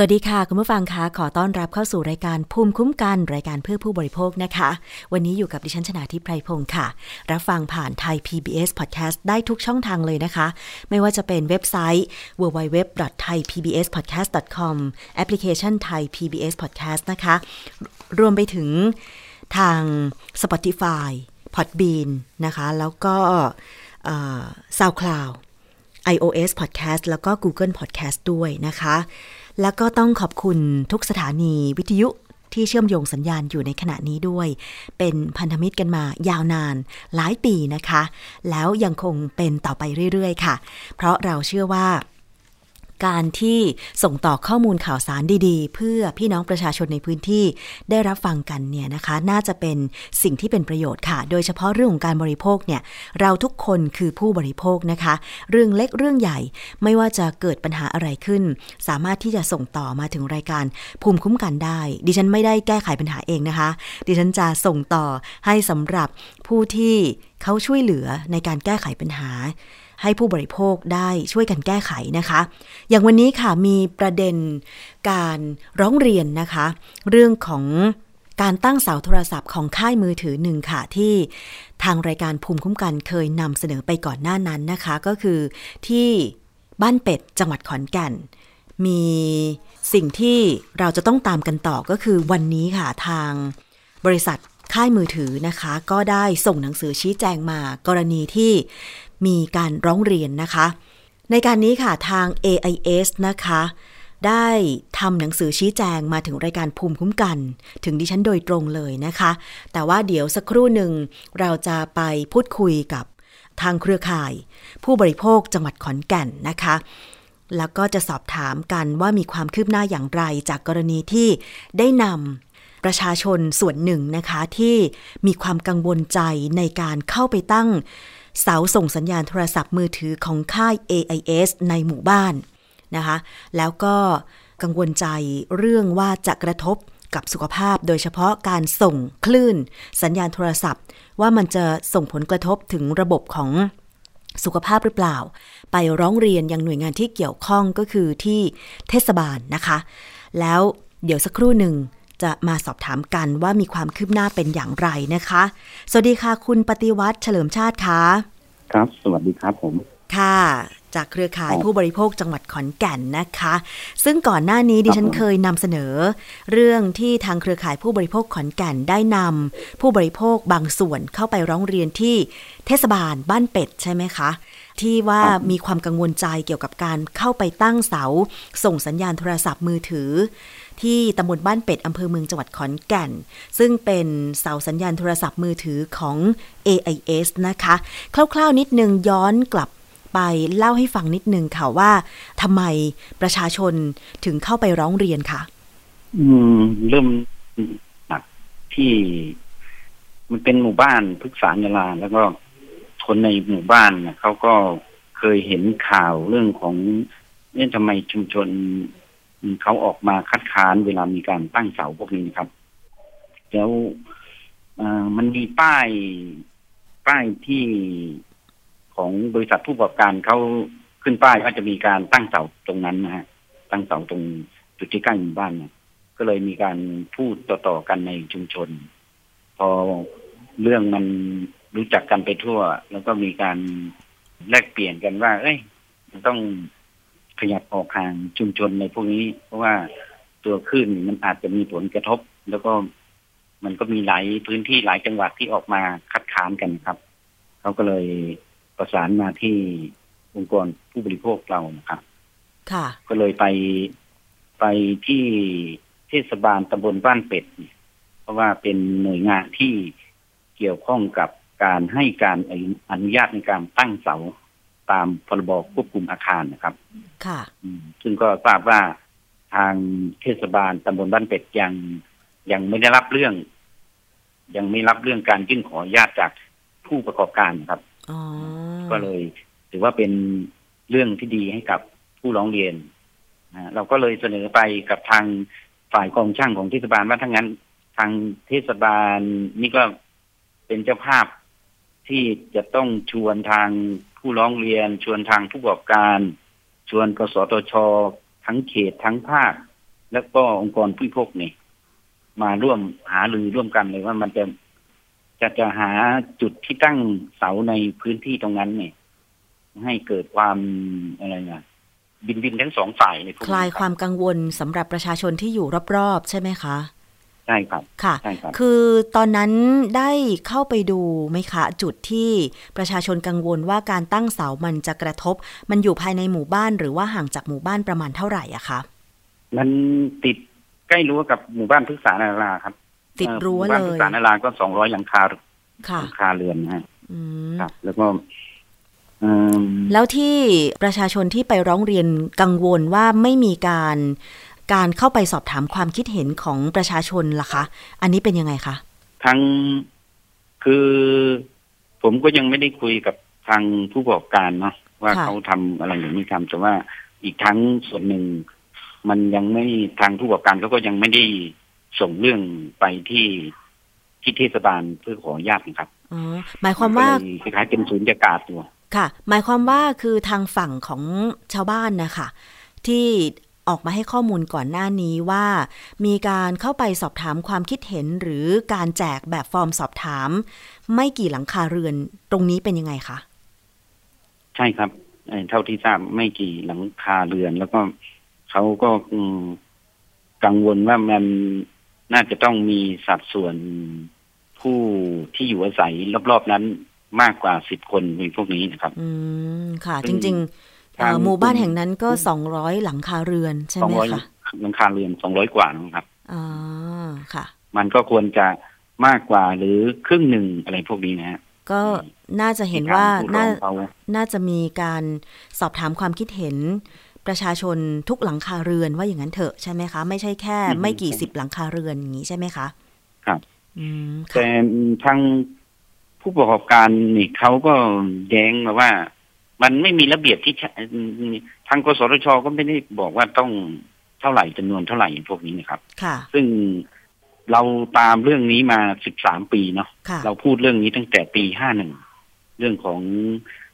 สวัสดีค่ะ คุณผู้ฟังคะขอต้อนรับเข้าสู่รายการภูมิคุ้มกันรายการเพื่อผู้บริโภคนะคะ วันนี้อยู่กับดิฉันชนาทิพไพรพงศ์ค่ะ รับฟังผ่านไทย PBS Podcast ได้ทุกช่องทางเลยนะคะ ไม่ว่าจะเป็นเว็บไซต์ www.thaipbspodcast.com แอปพลิเคชัน Thai PBS Podcast นะคะ รวมไปถึงทาง Spotify Podbean นะคะ แล้วก็ SoundCloud iOS Podcast แล้วก็ Google Podcast ด้วยนะคะ แล้วก็ต้องขอบคุณทุกสถานีวิทยุที่เชื่อมโยงสัญญาณอยู่ในขณะนี้ด้วย เป็นพันธมิตรกันมายาวนานหลายปีนะคะ แล้วยังคงเป็นต่อไปเรื่อยๆ ค่ะ เพราะเราเชื่อว่า การที่ส่งต่อข้อมูลข่าวสารดีๆ เพื่อพี่น้องประชาชนในพื้นที่ได้รับฟังกันเนี่ยนะคะ น่าจะเป็นสิ่งที่เป็นประโยชน์ค่ะ โดยเฉพาะเรื่องของการบริโภคเนี่ยเราทุกคนคือผู้บริโภคนะคะ เรื่องเล็กเรื่องใหญ่ไม่ว่าจะเกิดปัญหาอะไรขึ้น สามารถที่จะส่งต่อมาถึงรายการภูมิคุ้มกันได้ ดิฉันไม่ได้แก้ไขปัญหาเองนะคะ ดิฉันจะส่งต่อให้สำหรับผู้ที่เขาช่วยเหลือในการแก้ไขปัญหา ให้ผู้บริโภคได้ช่วยกันแก้ไขนะคะ อย่างวันนี้ค่ะมีประเด็นการร้องเรียนนะคะ เรื่องของการตั้งเสาโทรศัพท์ของค่ายมือถือหนึ่งค่ะที่ทางรายการภูมิคุ้มกันเคยนำเสนอไปก่อนหน้านั้นนะคะ ก็คือที่บ้านเป็ดจังหวัดขอนแก่น มีสิ่งที่เราจะต้องตามกันต่อก็คือวันนี้ค่ะทางบริษัทค่ายมือถือนะคะ ก็ได้ส่งหนังสือชี้แจงมากรณีที่ มีการร้องเรียนนะคะ ในการนี้ค่ะทาง AIS นะคะ ได้ทำหนังสือชี้แจงมาถึงรายการภูมิคุ้มกัน ถึงดิฉันโดยตรงเลยนะคะ แต่ว่าเดี๋ยวสักครู่หนึ่งเราจะไปพูดคุยกับทางเครือข่าย ผู้บริโภคจังหวัดขอนแก่นนะคะแล้วก็จะสอบถามกันว่ามีความคืบหน้าอย่างไรจากกรณีที่ได้นำประชาชนส่วนหนึ่งนะคะที่มีความกังวลใจในการเข้าไปตั้ง เสาส่งสัญญาณโทรศัพท์มือถือของค่าย AIS ในหมู่บ้านนะคะ แล้วก็กังวลใจเรื่องว่าจะกระทบกับสุขภาพโดยเฉพาะการส่งคลื่น สัญญาณโทรศัพท์ ว่ามันจะส่งผลกระทบถึงระบบของสุขภาพหรือเปล่า ไปร้องเรียนยังหน่วยงานที่เกี่ยวข้องก็คือที่เทศบาลนะคะ แล้วเดี๋ยวสักครู่หนึ่ง จะมาสอบถามกันว่ามีความคืบหน้าเป็นอย่างไรนะคะ สวัสดีค่ะ คุณปฏิวัติเฉลิมชาติคะครับ สวัสดีครับผม ค่ะ จากเครือข่ายครับผู้บริโภคจังหวัดขอนแก่นนะคะ ซึ่งก่อนหน้านี้ดิฉันครับผมเคยนำเสนอ เรื่องที่ทางเครือข่ายผู้บริโภคขอนแก่นได้นำผู้บริโภคบางส่วนเข้าไปร้องเรียนที่เทศบาลบ้านเป็ดใช่ไหมคะที่ว่ามีความกังวลใจเกี่ยวกับการเข้าไปตั้งเสา ส่งสัญญาณโทรศัพท์มือถือ ที่ตำบลบ้านเป็ดอำเภอเมืองจังหวัดขอนแก่น ซึ่งเป็นเสาสัญญาณโทรศัพท์มือถือของ AIS นะคะ คร่าวๆนิดนึงย้อนกลับไปเล่าให้ฟังนิดนึงค่ะว่าทำไมประชาชนถึงเข้าไปร้องเรียนค่ะอืมเริ่มจากที่มันเป็นหมู่บ้านพฤกษายาลาแล้วก็คนในหมู่บ้านเนี่ยเขาก็เคยเห็นข่าวเรื่องของเนี่ยทำไมชุมชน เขาออกมาคัดค้านเวลามีการตั้งเสาพวกนี้นะครับ แล้วมันมีป้ายป้ายที่ของบริษัทผู้ประกอบการเขาขึ้นป้ายว่าจะมีการตั้งเสาตรงนั้นนะฮะตั้งเสาตรงจุดที่ใกล้หมู่บ้านเนี่ยก็เลยมีการพูดต่อๆกันในชุมชน พอเรื่องมันรู้จักกันไปทั่ว แล้วก็มีการแลกเปลี่ยนกันว่า เอ้ยมันต้อง ขยับออกห่างชุมชนในพวกนี้ เพราะว่าตัวคลื่นมันอาจจะมีผลกระทบ แล้วก็มันก็มีหลายพื้นที่หลายจังหวัดที่ออกมาคัดค้านกันครับเขาก็เลยประสานมาที่องค์กรผู้บริโภคเรานะครับค่ะ ก็เลยไปไปที่เทศบาลตำบลบ้านเป็ดเนี่ยเพราะว่าเป็นหน่วยงานที่เกี่ยวข้องกับการให้การอนุญาตในการตั้งเสา ตามพรบควบคุมอาคารนะครับ ค่ะอืมซึ่งก็ทราบว่าทางเทศบาลตำบลบ้านเป็ดยังยังไม่ได้รับเรื่อง ยังไม่รับเรื่องการยื่นขออนุญาตจากผู้ประกอบการครับอ๋อก็เลยถือว่าเป็นเรื่องที่ดีให้กับผู้ร้องเรียนนะเราก็เลยเสนอไปกับทางฝ่ายกองช่างของเทศบาลว่าทั้างนั้น ทางเทศบาลนี่ก็เป็นเจ้าภาพที่จะต้องชวนทาง ผู้ร้องเรียน ชวนทางผู้ประกอบการ ชวนกสทช ทั้งเขตทั้งภาค แล้วก็องค์กรผู้พกนี่มาร่วมหารือร่วมกันเลยว่ามันจะจะจะหาจุดที่ตั้งเสาในพื้นที่ตรงนั้นเนี่ย ให้เกิดความอะไรนะบินบินทั้งสองฝ่ายในคลายความกังวลสำหรับประชาชนที่อยู่รอบๆ ใช่ไหมคะ ใช่ครับค่ะใช่ครับ คือตอนนั้นได้เข้าไปดูไหมคะ จุดที่ประชาชนกังวลว่าการตั้งเสามันจะกระทบ มันอยู่ภายในหมู่บ้านหรือว่าห่างจากหมู่บ้านประมาณเท่าไหร่อะคะมันติดใกล้รั้วกับหมู่บ้านพฤกษานาราครับ ติดรั้วหมู่เลบ้านพฤยกษานาราก็สองร้อยหลังคาค่ะหลังคาเรือนนะฮะอืมครับ แล้วก็เอิ่มแล้วที่ประชาชนที่ไปร้องเรียนกังวลว่าไม่มีการ การเข้าไปสอบถามความคิดเห็นของประชาชนล่ะคะ อันนี้เป็นยังไงคะทั้งคือผมก็ยังไม่ได้คุยกับทางผู้ประกอบการเนาะว่าค่ะเขาทำอะไรอย่างนี้ทำแต่ว่าอีกทั้งส่วนหนึ่ง มันยังไม่ทางผู้ประกอบการเขาก็ยังไม่ได้ส่งเรื่องไปที่ที่เทศบาลเพื่อขออนุญาตนะครับอ๋อหมายความว่านก็เลยคล้ายๆเป็นศูนย์ยากาศตัวค่ะ หมายความว่าคือทางฝั่งของชาวบ้านนะคะที่ ออกมาให้ข้อมูลก่อนหน้านี้ว่า มีการเข้าไปสอบถามความคิดเห็นหรือการแจกแบบฟอร์มสอบถาม ไม่กี่หลังคาเรือนตรงนี้เป็นยังไงคะ ใช่ครับเอ่อเท่าที่ทราบไม่กี่หลังคาเรือน แล้วก็เขาก็อืมกังวลว่ามันน่าจะต้องมีสัดส่วนผู้ที่อยู่อาศัยรอบๆนั้นมากกว่าสิบคนในพวกนี้นะครับ อืม ค่ะซึ่จงริงๆเอ่อทาง หมู่บ้านกลุ่มแห่งนั้นก็สองร้อยหลังคาเรือนใช่สองไหมร้อยคะหลังคาเรือนสองร้อยกว่านะครับอ๋อค่ะ มันก็ควรจะมากกว่าหรือครึ่งหนึ่งอะไรพวกนี้นะฮะก็น่าจะเห็นว่าที่ทงผู้ร้น่าองเขาน่าจะมีการสอบถามความคิดเห็นประชาชนทุกหลังคาเรือนว่าอย่างนั้นเถอะใช่ไหมคะ ไม่ใช่แค่อืมไม่กี่สิบหลังคาเรือนอย่างนี้ใช่ไหมคะ ครับอืมแต่ค่ะทางผู้ประกอบการนี่เขาก็แย้งมาว่า มันไม่มีระเบียบที่ใช้ทางกสทชก็ไม่ได้บอกว่าต้องเท่าไหร่จำนวนเท่าไหร่พวกนี้นะครับ ค่ะ ซึ่งเราตามเรื่องนี้มาสิบสามปีเนาะค่ะเราพูดเรื่องนี้ตั้งแต่ปีห้าหนึ่งเรื่องของ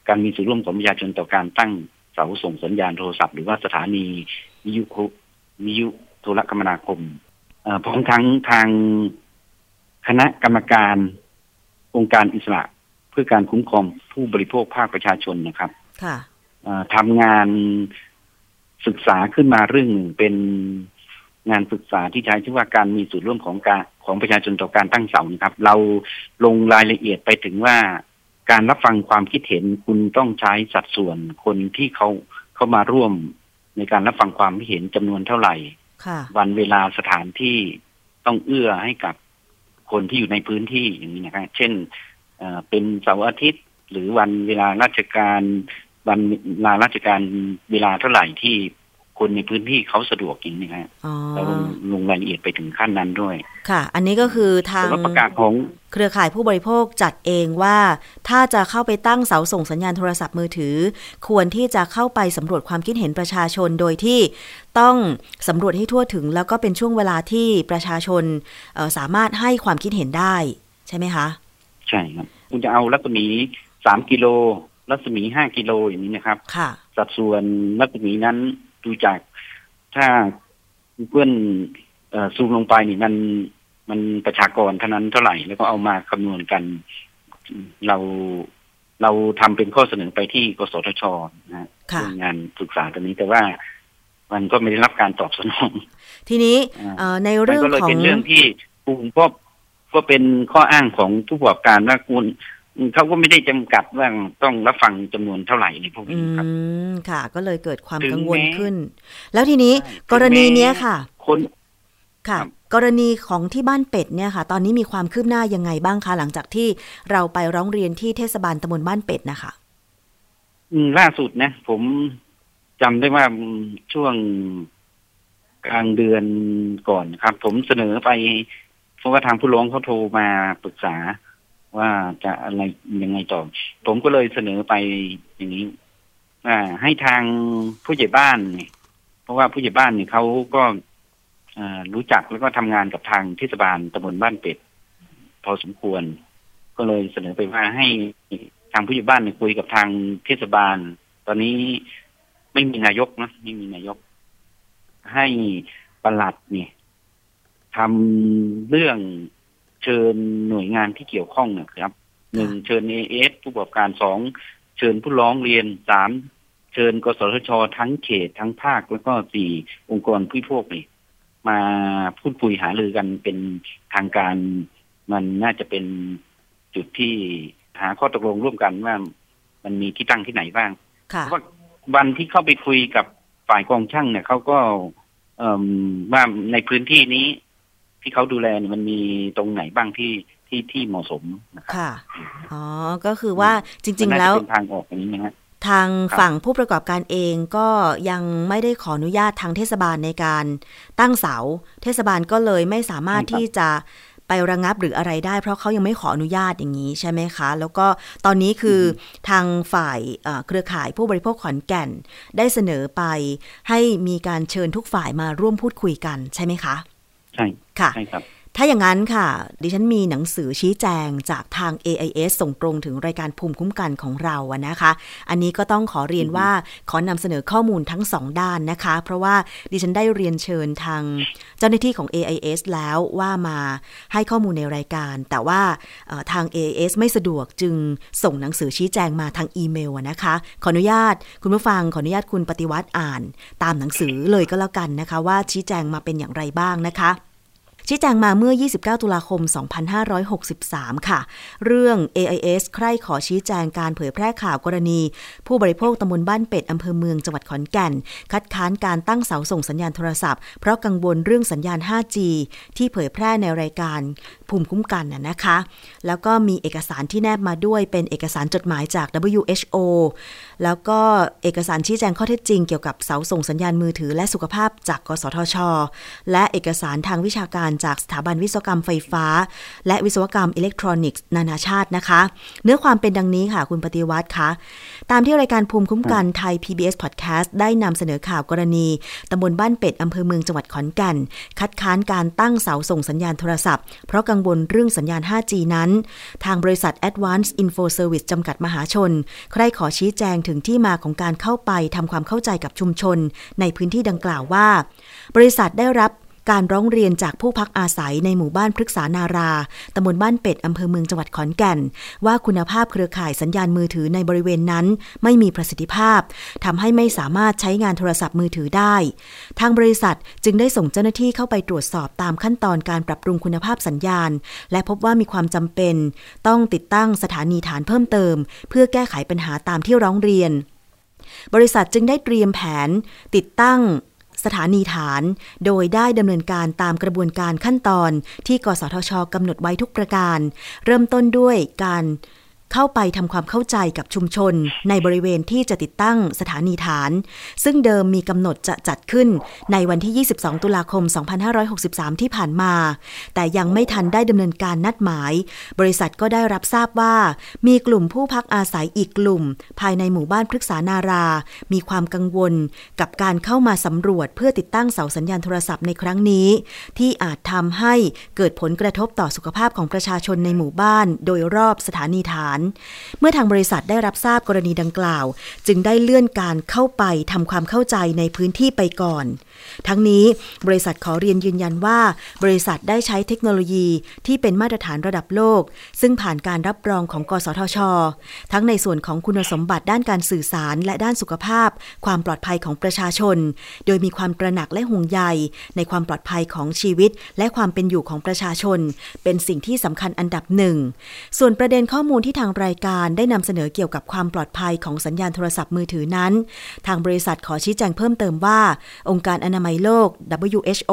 การมีส่วนร่วมของประชาชนต่อการตั้งเสาส่งสัญญาณโทรศัพท์หรือว่าสถานีวิทยุโควิทยุโทรคมนาคมเอ่อพร้อมทั้งทางคณะกรรมการองค์การอิสระเพื่อการคุ้มครองผู้บริโภคภาคประชาชนนะครับค่ะเอ่อทำงานศึกษาขึ้นมาเรื่องหนึ่งเป็นงานศึกษาที่ใช้ชื่อว่าการมีส่วนร่วมของการของประชาชนต่อการตั้งเสานะครับ เราลงรายละเอียดไปถึงว่าการรับฟังความคิดเห็นคุณต้องใช้สัดส่วนคนที่เขาเข้ามาร่วมในการรับฟังความคิดเห็นจำนวนเท่าไหร่ค่ะวันเวลาสถานที่ต้องเอื้อให้กับคนที่อยู่ในพื้นที่อย่างนี้นะครับ เช่น เอ่อเป็นเสาร์อาทิตย์ หรือวันเวลาราชการวันเวลาราชการเวลาเท่าไหร่ที่คนในพื้นที่เขาสะดวกอย่างนี้นะฮะอ๋อเราลงลงรายละเอียดไปถึงขั้นนั้นด้วย ค่ะ อันนี้ก็คือทางสำหรับประกาศของเครือข่ายผู้บริโภคจัดเองว่า ถ้าจะเข้าไปตั้งเสาส่งสัญญาณโทรศัพท์มือถือ ควรที่จะเข้าไปสำรวจความคิดเห็นประชาชนโดยที่ต้องสำรวจให้ทั่วถึง แล้วก็เป็นช่วงเวลาที่ประชาชนเอ่อสามารถให้ความคิดเห็นได้ ใช่ไหมคะ ใช่ครับ คุณจะเอารัศมีสามกิโลรัศมีห้ากิโลอย่างนี้นะครับ ค่ะ สัดส่วนรัศมีนั้นดูจากถ้าเพื่อนเอ่อซูมลงไปนี่มันมันประชากรเท่านั้นเท่าไหร่ แล้วก็เอามาคำนวณกัน เราเราทำเป็นข้อเสนอไปที่กสทชนะฮะค่ะเรื่องงานศึกษาตัวนี้แต่ว่ามันก็ไม่ได้รับการตอบสนอง ทีนี้อ่าเอ่อในมันเรื่องก็เลยของเป็นเรื่องที่กลุ่มก็ ก็เป็นข้ออ้างของผู้ประกอบการว่าคุณเขาก็ไม่ได้จำกัดว่าต้องรับฟังจำนวนเท่าไหร่ในพวกอืนี้ครับมค่ะ ก็เลยเกิดความถึงกังวลแม้ขึ้น แล้วทีนี้ใช่กรณีถึงแม้เนี้ยค่ะ คนค่ะครับกรณีของที่บ้านเป็ดเนี่ยค่ะ ตอนนี้มีความคืบหน้ายังไงบ้างคะหลังจากที่เราไปร้องเรียนที่เทศบาลตำบลบ้านเป็ดนะคะอืมล่าสุดนะ ผมจำได้ว่าอืมช่วงกลางเดือนก่อนครับ ผมเสนอไปเพ ราะว่าทางผู้ร้องเขาโทรมาปรึกษาว่าจะอะไรยังไงต่อ ผมก็เลยเสนอไปอย่างนี้ว่าให้ทางผู้ใหญ่บ้านเนี่ยเพราะว่าผู้ใหญ่บ้านเนี่ยเขาก็รู้จักแล้วก็ทำงานกับทางเทศบาลตำบลบ้านเป็ด พอสมควร ก็เลยเสนอไปว่าให้ทางผู้ใหญ่บ้านคุยกับทางเทศบาล ตอนนี้ไม่มีนายกนะไม่มีนายก ให้ประหลัดเนี่ย ทำเรื่องเชิญหน่วยงานที่เกี่ยวข้องนะครับหนึ่งเชิญเอเอสผู้ประกอบการสองเชิญผู้ร้องเรียนสามเชิญกสทช ทั้งเขตทั้งภาคแล้วก็สี่องค์กรผู้พวกนี่มาพูดคุยหารือกันเป็นทางการ มันน่าจะเป็นจุดที่หาข้อตกลงร่วมกันว่ามันมีที่ตั้งที่ไหนบ้างเพราะว่าวันที่เข้าไปคุยกับฝ่ายกองช่างเนี่ยเขาก็ว่าในพื้นที่นี้ ที่เขาดูแลเนี่ยมันมีตรงไหนบ้างที่ที่ที่เหมาะสมนะครับค่ะ อ๋อ ก็คือว่าจริง ๆ แล้วทางออกอย่างนี้นะฮะทางฝั่งผู้ประกอบการเองก็ยังไม่ได้ขออนุญาตทางเทศบาลในการตั้งเสา เทศบาลก็เลยไม่สามารถที่จะไประงับหรืออะไรได้ เพราะเขายังไม่ขออนุญาตอย่างนี้ใช่ไหมคะ แล้วก็ตอนนี้คือทางฝ่ายเครือข่ายผู้บริโภคขอนแก่น ได้เสนอไปให้มีการเชิญทุกฝ่ายมาร่วมพูดคุยกันใช่ไหมคะ ใช่ค่ะใช่ครับ ถ้าอย่างนั้นค่ะ ดิฉันมีหนังสือชี้แจงจากทาง AIS ส่งตรงถึงรายการภูมิคุ้มกันของเราอะนะคะ อันนี้ก็ต้องขอเรียนว่าขอนำเสนอข้อมูลทั้งสองด้านนะคะ เพราะว่าดิฉันได้เรียนเชิญทางเจ้าหน้าที่ของ AIS แล้วว่ามาให้ข้อมูลในรายการ แต่ว่าทาง AIS ไม่สะดวกจึงส่งหนังสือชี้แจงมาทางอีเมลนะคะ ขออนุญาตคุณผู้ฟังขออนุญาตคุณปฏิวัติอ่าน ตามหนังสือเลยก็แล้วกันนะคะ ว่าชี้แจงมาเป็นอย่างไรบ้างนะคะ ชี้แจงมาเมื่อ 29 ตุลาคม 2563 ค่ะ เรื่อง AIS ใคร่ขอชี้แจงการเผยแพร่ข่าวกรณี ผู้บริโภคตำบลบ้านเป็ดอำเภอเมืองจังหวัดขอนแก่น คัดค้านการตั้งเสาส่งสัญญาณโทรศัพท์ เพราะกังวลเรื่องสัญญาณ 5G ที่เผยแพร่ในรายการภูมิคุ้มกันน่ะนะคะ แล้วก็มีเอกสารที่แนบมาด้วยเป็นเอกสารจดหมายจาก WHO แล้วก็เอกสารชี้แจงข้อเท็จจริงเกี่ยวกับเสาส่งสัญญาณมือถือและสุขภาพจาก กสทช และเอกสารทางวิชาการจากสถาบันวิศวกรรมไฟฟ้า และวิศวกรรมอิเล็กทรอนิกส์นานาชาตินะคะ เนื้อความเป็นดังนี้ค่ะ คุณปฏิวัติคะตามที่รายการภูมิคุ้มกันไทย PBS Podcast ได้นำเสนอข่าวกรณีตำบลบ้านเป็ดอำเภอเมืองจังหวัดขอนแก่น คัดค้านการตั้งเสาส่งสัญญาณโทรศัพท์ เพราะกังวลเรื่องสัญญาณ 5G นั้น ทางบริษัท Advanced Info Service จำกัดมหาชน ใครขอชี้แจงถึงที่มาของการเข้าไปทำความเข้าใจกับชุมชน ในพื้นที่ดังกล่าวว่า บริษัทได้รับ การร้องเรียนจากผู้พักอาศัยในหมู่บ้านพฤกษานารา ตำบลบ้านเป็ด อำเภอเมืองจังหวัดขอนแก่น ว่าคุณภาพเครือข่ายสัญญาณมือถือในบริเวณนั้นไม่มีประสิทธิภาพทำให้ไม่สามารถใช้งานโทรศัพท์มือถือได้ ทางบริษัทจึงได้ส่งเจ้าหน้าที่เข้าไปตรวจสอบตามขั้นตอนการปรับปรุงคุณภาพสัญญาณ และพบว่ามีความจำเป็น ต้องติดตั้งสถานีฐานเพิ่มเติม เพื่อแก้ไขปัญหาตามที่ร้องเรียน บริษัทจึงได้เตรียมแผนติดตั้ง สถานีฐาน โดยได้ดำเนินการตามกระบวนการขั้นตอนที่กสทชกำหนดไว้ทุกประการ เริ่มต้นด้วยการ เข้าไปทำความเข้าใจกับชุมชน ในบริเวณที่จะติดตั้งสถานีฐาน ซึ่งเดิมมีกำหนดจะจัดขึ้นในวันที่ 22 ตุลาคม 2563 ที่ผ่านมา แต่ยังไม่ทันได้ดำเนินการนัดหมาย บริษัทก็ได้รับทราบว่า มีกลุ่มผู้พักอาศัยอีกกลุ่ม ภายในหมู่บ้านพฤกษานารา มีความกังวลกับการเข้ามาสำรวจเพื่อติดตั้งเสาสัญญาณโทรศัพท์ในครั้งนี้ ที่อาจทำให้เกิดผลกระทบต่อสุขภาพของประชาชนในหมู่บ้าน โดยรอบสถานีฐานเมื่อทางบริษัทได้รับทราบกรณีดังกล่าว จึงได้เลื่อนการเข้าไปทำความเข้าใจในพื้นที่ไปก่อนทั้งนี้บริษัทขอเรียนยืนยันว่า บริษัทได้ใช้เทคโนโลยีที่เป็นมาตรฐานระดับโลก ซึ่งผ่านการรับรองของ กสทช ทั้งในส่วนของคุณสมบัติด้านการสื่อสารและด้านสุขภาพ ความปลอดภัยของประชาชน โดยมีความตระหนักและห่วงใย ในความปลอดภัยของชีวิต และความเป็นอยู่ของประชาชน เป็นสิ่งที่สำคัญอันดับหนึ่ง ส่วนประเด็นข้อมูลที่ทางรายการได้นำเสนอเกี่ยวกับความปลอดภัยของสัญญาณโทรศัพท์มือถือนั้น ทางบริษัทขอชี้แจงเพิ่มเติมว่า องค์การอนามัยโลก WHO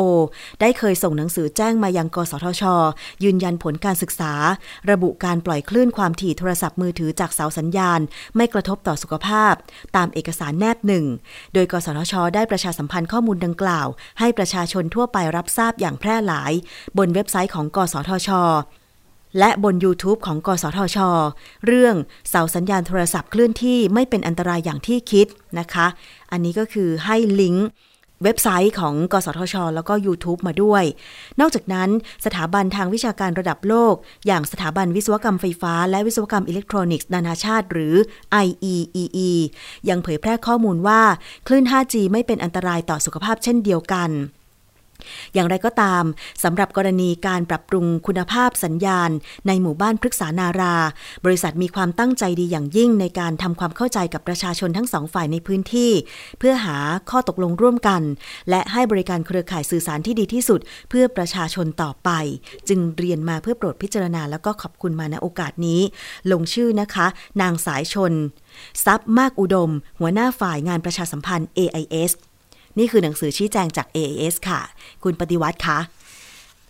ได้เคยส่งหนังสือแจ้งมายังกสทช ยืนยันผลการศึกษา ระบุการปล่อยคลื่นความถี่โทรศัพท์มือถือจากเสาสัญญาณ ไม่กระทบต่อสุขภาพ ตามเอกสารแนบหนึ่ง โดยกสทช ได้ประชาสัมพันธ์ข้อมูลดังกล่าว ให้ประชาชนทั่วไปรับทราบอย่างแพร่หลาย บนเว็บไซต์ของกสทชและบน YouTube ของ กสทช เรื่องเสาสัญญาณโทรศัพท์เคลื่อนที่ไม่เป็นอันตรายอย่างที่คิดนะคะ อันนี้ก็คือให้ลิงก์ เว็บไซต์ของกสทช แล้วก็ YouTube มาด้วย นอกจากนั้นสถาบันทางวิชาการระดับโลก อย่างสถาบันวิศวกรรมไฟฟ้า และวิศวกรรมอิเล็กทรอนิกส์นานาชาติ หรือ IEEE ยังเผยแพร่ข้อมูลว่า คลื่น 5G ไม่เป็นอันตรายต่อสุขภาพเช่นเดียวกัน อย่างไรก็ตามสำหรับกรณีการปรับปรุงคุณภาพสัญญาณ ในหมู่บ้านพฤกษานารา บริษัทมีความตั้งใจดีอย่างยิ่งในการทำความเข้าใจกับประชาชนทั้งสองฝ่ายในพื้นที่ เพื่อหาข้อตกลงร่วมกัน และให้บริการเครือข่ายสื่อสารที่ดีที่สุด เพื่อประชาชนต่อไป จึงเรียนมาเพื่อโปรดพิจารณาแล้วก็ขอบคุณมาในโอกาสนี้ ลงชื่อนะคะ นางสายชน ทรัพย์มากอุดม หัวหน้าฝ่ายงานประชาสัมพันธ์ AIS นี่คือหนังสือชี้แจงจาก AAS ค่ะ คุณปฏิวัติคะ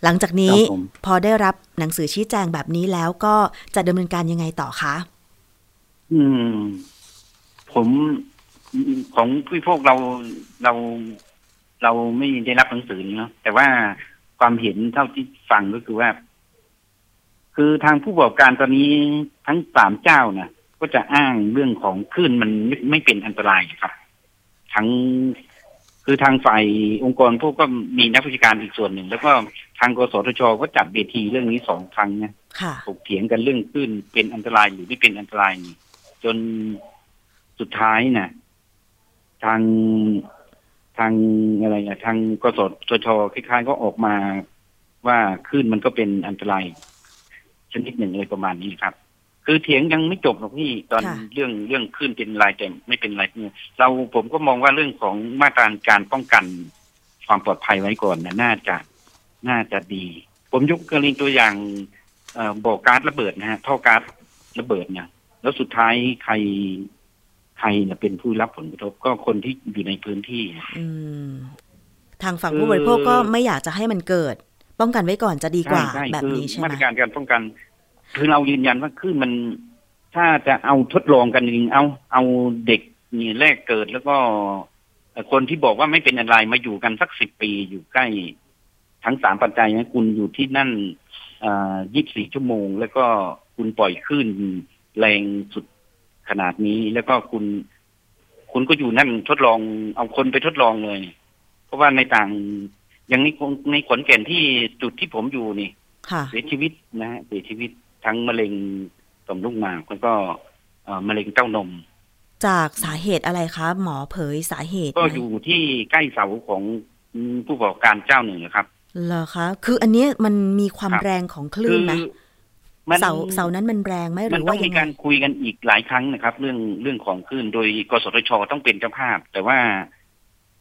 หลังจากนี้พอได้รับหนังสือชี้แจงแบบนี้แล้วก็จะดำเนินการยังไงต่อคะ อืม ผมของผู้พวกเราเราเราไม่ได้รับหนังสือนี้เนาะแต่ว่าความเห็นเท่าที่ฟังก็คือว่า คือทางผู้ประกอบการตอนนี้ทั้งสามเจ้านะก็จะอ้างเรื่องของคลื่นมันไม่ไม่เป็นอันตรายครับ ทั้ง คือทางฝ่ายองค์กรพวกก็มีนักวิชาการอีกส่วนหนึ่ง แล้วก็ทางกสทชก็จัดเวทีเรื่องนี้สองครั้งนะถกเถียงกันเรื่องขึ้นเป็นอันตรายหรือไม่เป็นอันตรายนี่จนสุดท้ายนะ่ะ ทางทางอะไรอะทางกสทชคล้ายๆก็ออกมาว่าขึ้นมันก็เป็นอันตรายชนิดหนึ่งเลยประมาณนี้ครับ คือเถียงยังไม่จบหรอกพี่ตอนเรื่องเรื่องขึ้นเป็นลายแต่ไม่เป็นไรเนี่ยเราผมก็มองว่าเรื่องของมาตรการการป้องกันความปลอดภัยไว้ก่อนนะน่าจะน่าจะดี ผมยกกรณีตัวอย่างบอกการระเบิดนะฮะท่อการระเบิดเนี่ยแล้วสุดท้ายใครใครเนี่ยเป็นผู้รับผลกระทบก็คนที่อยู่ในพื้นที่ อืทางฝั่งผู้บริโภคก็ไม่อยากจะให้มันเกิด ป้องกันไว้ก่อนจะดีกว่าแบบนี้ใช่ไหมมาตรการการป้องกัน คือเรายืนยันว่าคือมันถ้าจะเอาทดลองกันจริงเอาเอาเด็กนี่แรกเกิดแล้วก็คนที่บอกว่าไม่เป็นอะไรมาอยู่กันสักสิบปีอยู่ใกล้ ทั้งสามปัจจัยนะคุณอยู่ที่นั่นยี่บสี่ชั่วโมง แล้วก็คุณปล่อยขึ้นแรงสุดขนาดนี้ แล้วก็คุณ คุณก็อยู่นั่นทดลองเอาคนไปทดลองเลย เพราะว่าในต่างอย่างนี้ในขนแก่นที่จุดที่ผมอยู่นี่เสียชีวิตนะฮะเสียชีวิต ทั้งมะเร็งต่อมลูกหมากแล้วก็มะเร็งเต้านม จากสาเหตุอะไรคะ หมอเผยสาเหตุก็อยู่ที่ใกล้เสาของผู้ประกอบการเจ้าหนึ่งนะครับเหรอคะ คืออันนี้มันมีความแรงของคลื่นไหมเสาเสานั้นมันแรงไหมหรือว่ายังไงมันต้องมีการคุยกันอีกหลายครั้งนะครับ เรื่องเรื่องของคลื่นโดยกสทชต้องเป็นเจ้าภาพ แต่ว่า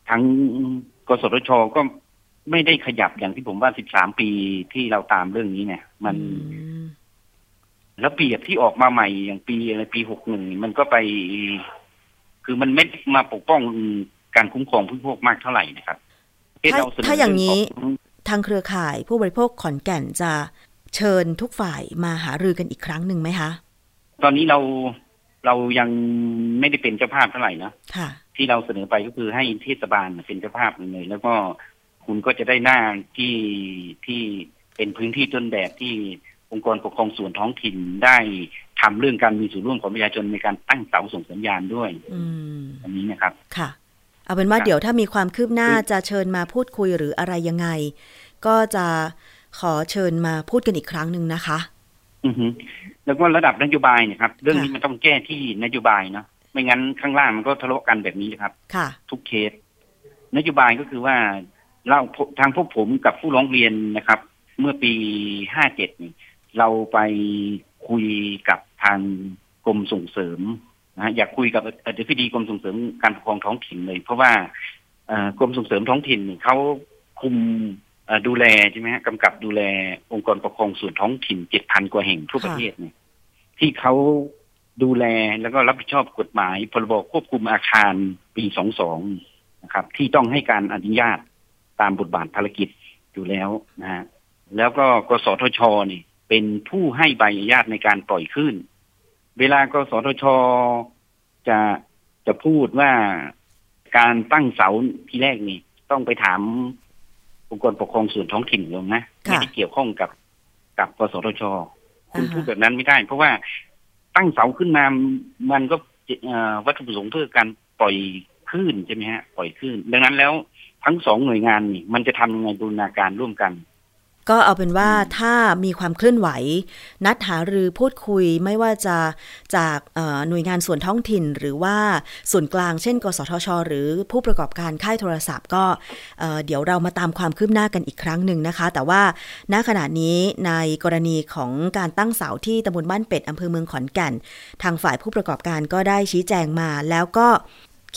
ทั้งกสทชก็ไม่ได้ขยับอย่างที่ผมว่าสิบสามปีที่เราตามเรื่องนี้เนี่ย มัน แล้วเบียบที่ออกมาใหม่อย่างปีอะไรปีหกหนึ่งมันก็ไป คือมันไม่มาปกป้องการคุ้มครองผู้บริโภคมากเท่าไหร่นะครับถ้าถ้าอย่างนี้ทางเครือข่ายผู้บริโภคขอนแก่นจะเชิญทุกฝ่ายมาหารือกันอีกครั้งหนึ่งไหมคะ ตอนนี้เราเรายังไม่ได้เป็นเจ้าภาพเท่าไหร่นะค่ะ ที่เราเสนอไปก็คือให้เทศบาลเป็นเจ้าภาพเลย แล้วก็คุณก็จะได้หน้าที่ที่เป็นพื้นที่ต้นแบบที่ องค์กรปกครองส่วนท้องถิ่นได้ทำเรื่องการมีส่วนร่วมของประชาชนในการตั้งเสาส่งสัญญาณด้วยอันนี้นะครับค่ะ เอาเป็นว่าเดี๋ยวถ้ามีความคืบหน้าจะเชิญมาพูดคุยหรืออะไรยังไง ก็จะขอเชิญมาพูดกันอีกครั้งหนึ่งนะคะอือฮึแล้วก็ระดับนโยบายนะครับเรื่องนี้มันต้องแก้ที่นโยบายเนาะไม่งั้นข้างล่างมันก็ทะเลาะกันแบบนี้ครับ ค่ะ ทุกเคส นโยบายก็คือว่าเราทางพวกผมกับผู้ร้องเรียนนะครับ เมื่อปีห้าเจ็ด เราไปคุยกับทางกรมส่งเสริมนะอยากคุยกับอธิบดีกรมส่งเสริมการปกครองท้องถิ่นเลย เพราะว่ากรมส่งเสริมท้องถิ่นเขาคุมดูแลใช่ไหมฮะกำกับดูแลองค์กรปกครองส่วนท้องถิ่นเจ็ดพันกว่าแห่งทั่วประเทศเนี่ย ที่เขาดูแลแล้วก็รับผิดชอบกฎหมายพรบควบคุมอาคารปีสองสองนะครับ ที่ต้องให้การอนุญาตตามบทบาทภารกิจอยู่แล้วนะฮะแล้วก็กสทชนี่ เป็นผู้ให้ใบอนุญาตในการปล่อยขึ้นเวลากสทชจะจะพูดว่าการตั้งเสาที่แรกนี่ ต้องไปถามองค์กรปกครองส่วนท้องถิ่นลงนะไม่ได้เกี่ยวข้องกับกับกสทช คุณพูดแบบนั้นไม่ได้ เพราะว่าตั้งเสาขึ้นมา มันก็วัตถุประสงค์เพื่อการปล่อยคลื่นใช่ไหมฮะปล่อยคลื่น ดังนั้นแล้วทั้งสองหน่วยงานนี่มันจะทำยังไงบูรณาการร่วมกัน ก็เอาเป็นว่าถ้ามีความเคลื่อนไหว นัดหารือพูดคุยไม่ว่าจะจากเอ่อหน่วยงานส่วนท้องถิ่น หรือว่าส่วนกลางเช่น กสทช หรือผู้ประกอบการค่ายโทรศัพท์ ก็เอ่อเดี๋ยวเรามาตามความคืบหน้ากันอีกครั้งหนึ่งนะคะ แต่ว่าณขณะนี้ในกรณีของการตั้งเสาที่ตำบลบ้านเป็ดอำเภอเมืองขอนแก่น ทางฝ่ายผู้ประกอบการก็ได้ชี้แจงมา แล้วก็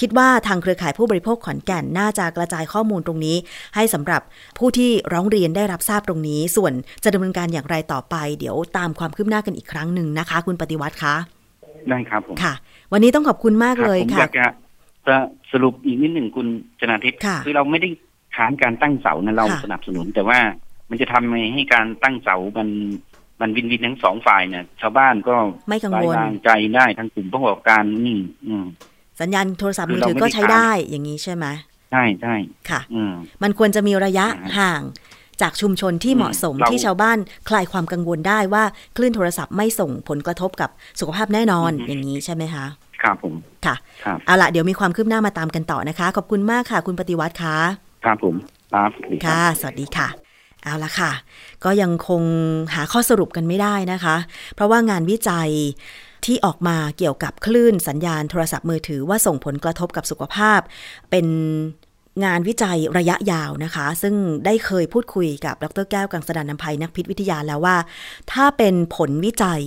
คิดว่าทางเครือข่ายผู้บริโภคขอนแก่นน่าจะกระจายข้อมูลตรงนี้ ให้สำหรับผู้ที่ร้องเรียนได้รับทราบตรงนี้ ส่วนจะดำเนินการอย่างไรต่อไป เดี๋ยวตามความคืบหน้ากันอีกครั้งหนึ่งนะคะ คุณปฏิวัติคะได้ครับผมค่ะ วันนี้ต้องขอบคุณมากครับเลยผมอค่ะยากจะจะสรุปอีกนิดหนึ่งคุณชนาทิพย์ค่ะคือเราไม่ได้ค้านการตั้งเสานะเราค่ะสนับสนุน แต่ว่ามันจะทำให้การตั้งเสามันมันวินวินทั้งสองฝ่ายเนี่ยชาวบ้านก็ไม่กังวลสบายใจได้ทั้งกลุ่มผู้ประกอบการนี่อืม สัญญาณโทรศัพท์คืมืออเราถือไม่ก็ได้ใช้ได้อย่างนี้ใช่ไหมใช่ใช่ค่ะอืมมันควรจะมีระยะอ่าห่างจากชุมชนที่อืมเหมาะสมเราที่ชาวบ้านคลายความกังวลได้ว่าคลื่นโทรศัพท์ไม่ส่งผลกระทบกับสุขภาพแน่นอนอือฮึอย่างนี้ใช่ไหมคะครับผมค่ะครับเอาละเดี๋ยวมีความคืบหน้ามาตามกันต่อนะคะ ขอบคุณมากค่ะ คุณปฏิวัติค่ะครับผมครับสวัสดีรับค่ะ สวัสดีค่ะ เอาละค่ะ ก็ยังคงหาข้อสรุปกันไม่ได้นะคะ เพราะว่างานวิจัย ที่ออกมาเกี่ยวกับคลื่นสัญญาณโทรศัพท์มือถือว่าส่งผลกระทบกับสุขภาพ เป็นงานวิจัยระยะยาวนะคะ ซึ่งได้เคยพูดคุยกับดรแก้วกังสดานนภัยนักพิษวิทยาแล้วว่า ถ้าเป็นผลวิจัย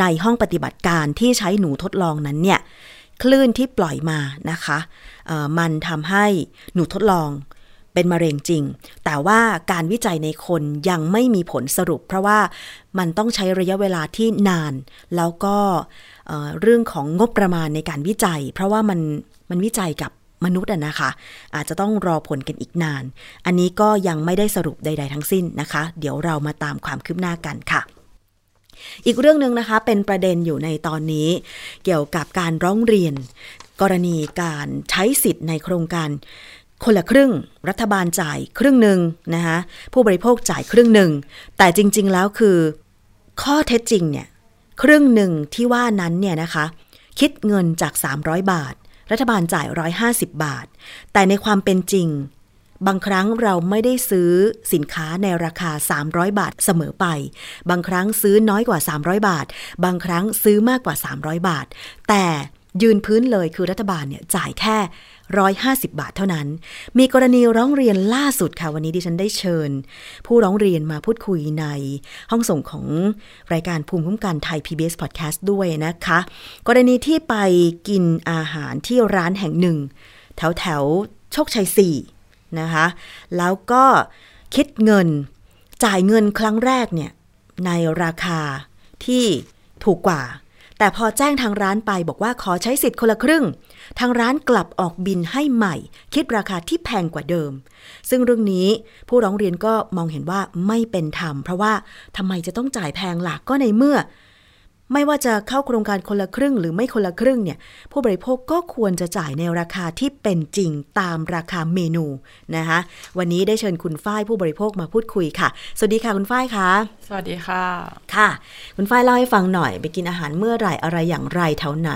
ในห้องปฏิบัติการที่ใช้หนูทดลองนั้นเนี่ยคลื่นที่ปล่อยมานะคะมันทำให้หนูทดลอง เป็นมะเร็งจริง แต่ว่าการวิจัยในคนยังไม่มีผลสรุป เพราะว่ามันต้องใช้ระยะเวลาที่นาน แล้วก็เอ่อเรื่องของงบประมาณในการวิจัย เพราะว่ามันมันวิจัยกับมนุษย์อะนะคะ อาจจะต้องรอผลกันอีกนาน อันนี้ก็ยังไม่ได้สรุปใด ๆ ทั้งสิ้นนะคะ เดี๋ยวเรามาตามความคืบหน้ากันค่ะอีกเรื่องหนึ่งนะคะเป็นประเด็นอยู่ในตอนนี้เกี่ยวกับการร้องเรียน กรณีการใช้สิทธิ์ในโครงการ คนละครึ่งรัฐบาลจ่ายครึ่งหนึ่งนะคะผู้บริโภคจ่ายครึ่งหนึ่ง แต่จริง ๆ แล้วคือ ข้อเท็จจริงเนี่ยครึ่งหนึ่งที่ว่านั้นเนี่ยนะคะ คิดเงินจาก 300 บาท รัฐบาลจ่าย 150 บาท แต่ในความเป็นจริง บางครั้งเราไม่ได้ซื้อสินค้าในราคา 300 บาทเสมอไป บางครั้งซื้อน้อยกว่า 300 บาท บางครั้งซื้อมากกว่า 300 บาท แต่ยืนพื้นเลยคือรัฐบาลเนี่ยจ่ายแค่ 150 บาทเท่านั้น มีกรณีร้องเรียนล่าสุดค่ะวันนี้ดิฉันได้เชิญ ผู้ร้องเรียนมาพูดคุยในห้องส่งของรายการภูมิคุ้มกันไทย PBS Podcast ด้วยนะคะ กรณีที่ไปกินอาหารที่ร้านแห่งหนึ่ง แถวแถวโชคชัย 4 นะคะ แล้วก็คิดเงินจ่ายเงินครั้งแรกเนี่ยในราคาที่ถูกกว่า แต่พอแจ้งทางร้านไปบอกว่าขอใช้สิทธิ์คนละครึ่ง ทางร้านกลับออกบินให้ใหม่ คิดราคาที่แพงกว่าเดิม ซึ่งเรื่องนี้ผู้ร้องเรียนก็มองเห็นว่าไม่เป็นธรรม เพราะว่าทำไมจะต้องจ่ายแพงล่ะก็ในเมื่อ ไม่ว่าจะเข้าโครงการคนละครึ่งหรือไม่คนละครึ่งเนี่ย ผู้บริโภคก็ควรจะจ่ายในราคาที่เป็นจริงตามราคาเมนูนะคะวันนี้ได้เชิญคุณฝ้ายผู้บริโภคมาพูดคุยค่ะ สวัสดีค่ะคุณฝ้ายคะสวัสดีค่ะ ค่ะ คุณฝ้ายเล่าให้ฟังหน่อย ไปกินอาหารเมื่อไหร่อะไรอย่างไรแถวไหน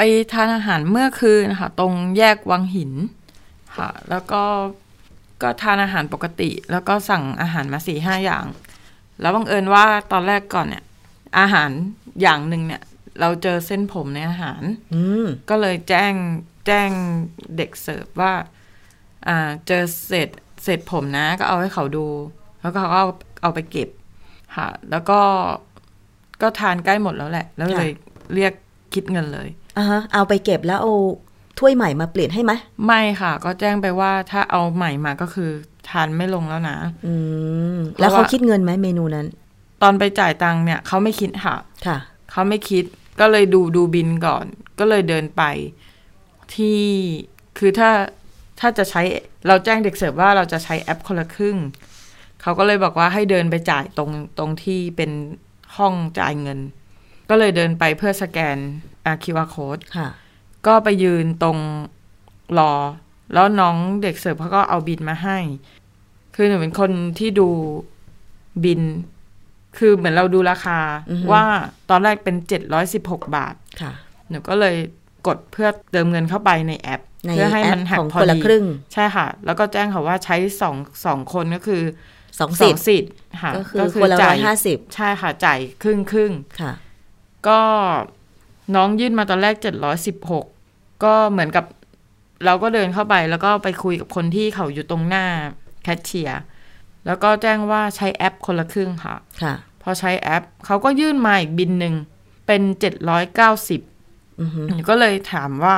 ไปทานอาหารเมื่อคืนค่ะตรงแยกวังหินค่ะ แล้วก็ก็ทานอาหารปกติ แล้วก็สั่งอาหารมาสี่ห้าอย่าง แล้วบังเอิญว่าตอนแรกก่อนเนี่ย อาหารอย่างหนึ่งเนี่ย เราเจอเส้นผมในอาหารอืมก็เลยแจ้งแจ้งเด็กเสิร์ฟว่า อ่าเจอเศษเศษผมนะ ก็เอาให้เขาดู แล้วก็เขาก็เอาเอาไปเก็บค่ะ แล้วก็ก็ทานใกล้หมดแล้วแหละ แล้วเลยเรียก คิดเงินเลยอ่าฮะเอาไปเก็บแล้วเอาถ้วยใหม่มาเปลี่ยนให้ไหมไม่ค่ะ ก็แจ้งไปว่าถ้าเอาใหม่มาก็คือทานไม่ลงแล้วนะ อืมแล้วเขาคิดเงินไหมเมนูนั้น ตอนไปจ่ายตังค์เนี่ยเขาไม่คิดค่ะ ค่ะ เขาไม่คิดก็เลยดูดูบินก่อน ก็เลยเดินไปที่คือถ้าถ้าจะใช้เราแจ้งเด็กเสิร์ฟว่าเราจะใช้แอปคนละครึ่ง เขาก็เลยบอกว่าให้เดินไปจ่ายตรงตรงที่เป็นห้องจ่ายเงิน ก็เลยเดินไปเพื่อสแกนอาคิวอาโค้ดค่ะก็ไปยืนตรงรอ แล้วน้องเด็กเสิร์ฟเขาก็เอาบินมาให้ คือหนูเป็นคนที่ดูบิน คือเหมือนเราดูราคาอือฮึว่าตอนแรกเป็นเจ็ดร้อยสิบหกบาทค่ะหนูก็เลยกดเพื่อเติมเงินเข้าไปในแอปในเพื่อให้แอมัปนหักของพอคนละดีครึ่งใช่ค่ะ แล้วก็แจ้งเขาว่าใช้สองสองคนก็คือสองสสิอบงสิทธิ์ค่ะก็คือคนละร้อยห้าสิบใช่ค่ะจ่ายครึ่งครึ่งค่ะ ก็น้องยื่นมาตอนแรกเจ็ดร้อยสิบหกก็เหมือนกับเราก็เดินเข้าไปแล้วก็ไปคุยกับคนที่เขาอยู่ตรงหน้าแคชเชียร์แล้วก็แจ้งว่าใช้แอปคนละครึ่งค่ะ ค่ะ พอใช้แอปเขาก็ยื่นมาอีกบินหนึ่งเป็นเจ็ดร้อยเก้าสิบอือฮึก็เลยถามว่า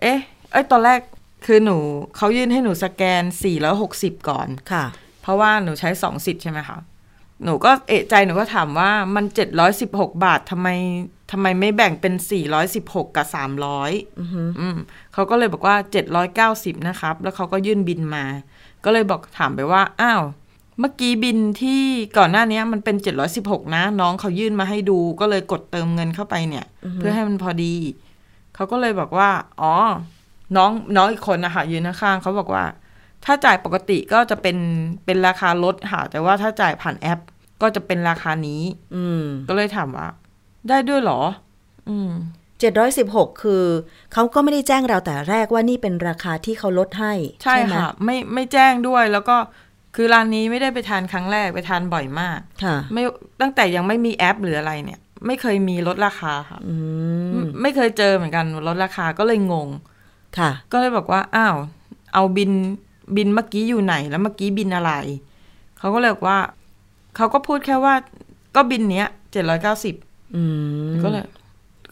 เอ๊ะ เอ้ยตอนแรกคือหนูเขายื่นให้หนูสแกนสี่ร้อยหกสิบก่อนค่ะ เพราะว่าหนูใช้สองสิทธิ์ใช่ไหมคะ หนูก็เอะใจหนูก็ถามว่ามันเจ็ดร้อยสิบหกบาททำไมทำไมไม่แบ่งเป็นสี่ร้อยสิบหกกับสามร้อยอือฮึอืมเขาก็เลยบอกว่าเจ็ดร้อยเก้าสิบนะครับ แล้วเขาก็ยื่นบินมา ก็เลยบอกถามไปว่า อ้าว เมื่อกี้บินที่ก่อนหน้านี้มันเป็นเจ็ดร้อยสิบหกนะ น้องเขายื่นมาให้ดู ก็เลยกดเติมเงินเข้าไปเนี่ย เพื่อให้มันพอดี เขาก็เลยบอกว่า อ๋อ น้องน้องอีกคนนะคะยืนข้างๆเขาบอกว่า ถ้าจ่ายปกติก็จะเป็นเป็นราคาลดค่ะ แต่ว่าถ้าจ่ายผ่านแอป ก็จะเป็นราคานี้ อืม ก็เลยถามว่า ได้ด้วยเหรอ อืมเจ็ดร้อยสิบหกคือ เขาก็ไม่ได้แจ้งเราแต่แรกว่านี่เป็นราคาที่เขาลดให้ ใช่ไหมค่ะ ไม่ไม่แจ้งด้วยแล้วก็คือร้านนี้ไม่ได้ไปทานครั้งแรกไปทานบ่อยมากค่ะไม่ตั้งแต่ยังไม่มีแอปหรืออะไรเนี่ย ไม่เคยมีลดราคาค่ะอืมไม่เคยเจอเหมือนกันลดราคาก็เลยงง ค่ะ ก็เลยบอกว่าอ้าวเอาบิน บินเมื่อกี้อยู่ไหน แล้วเมื่อกี้บินอะไร เขาก็เลยบอกว่า เขาก็พูดแค่ว่า ก็บินเนี้ยเจ็ดร้อยเก้าสิบอืมก็เลย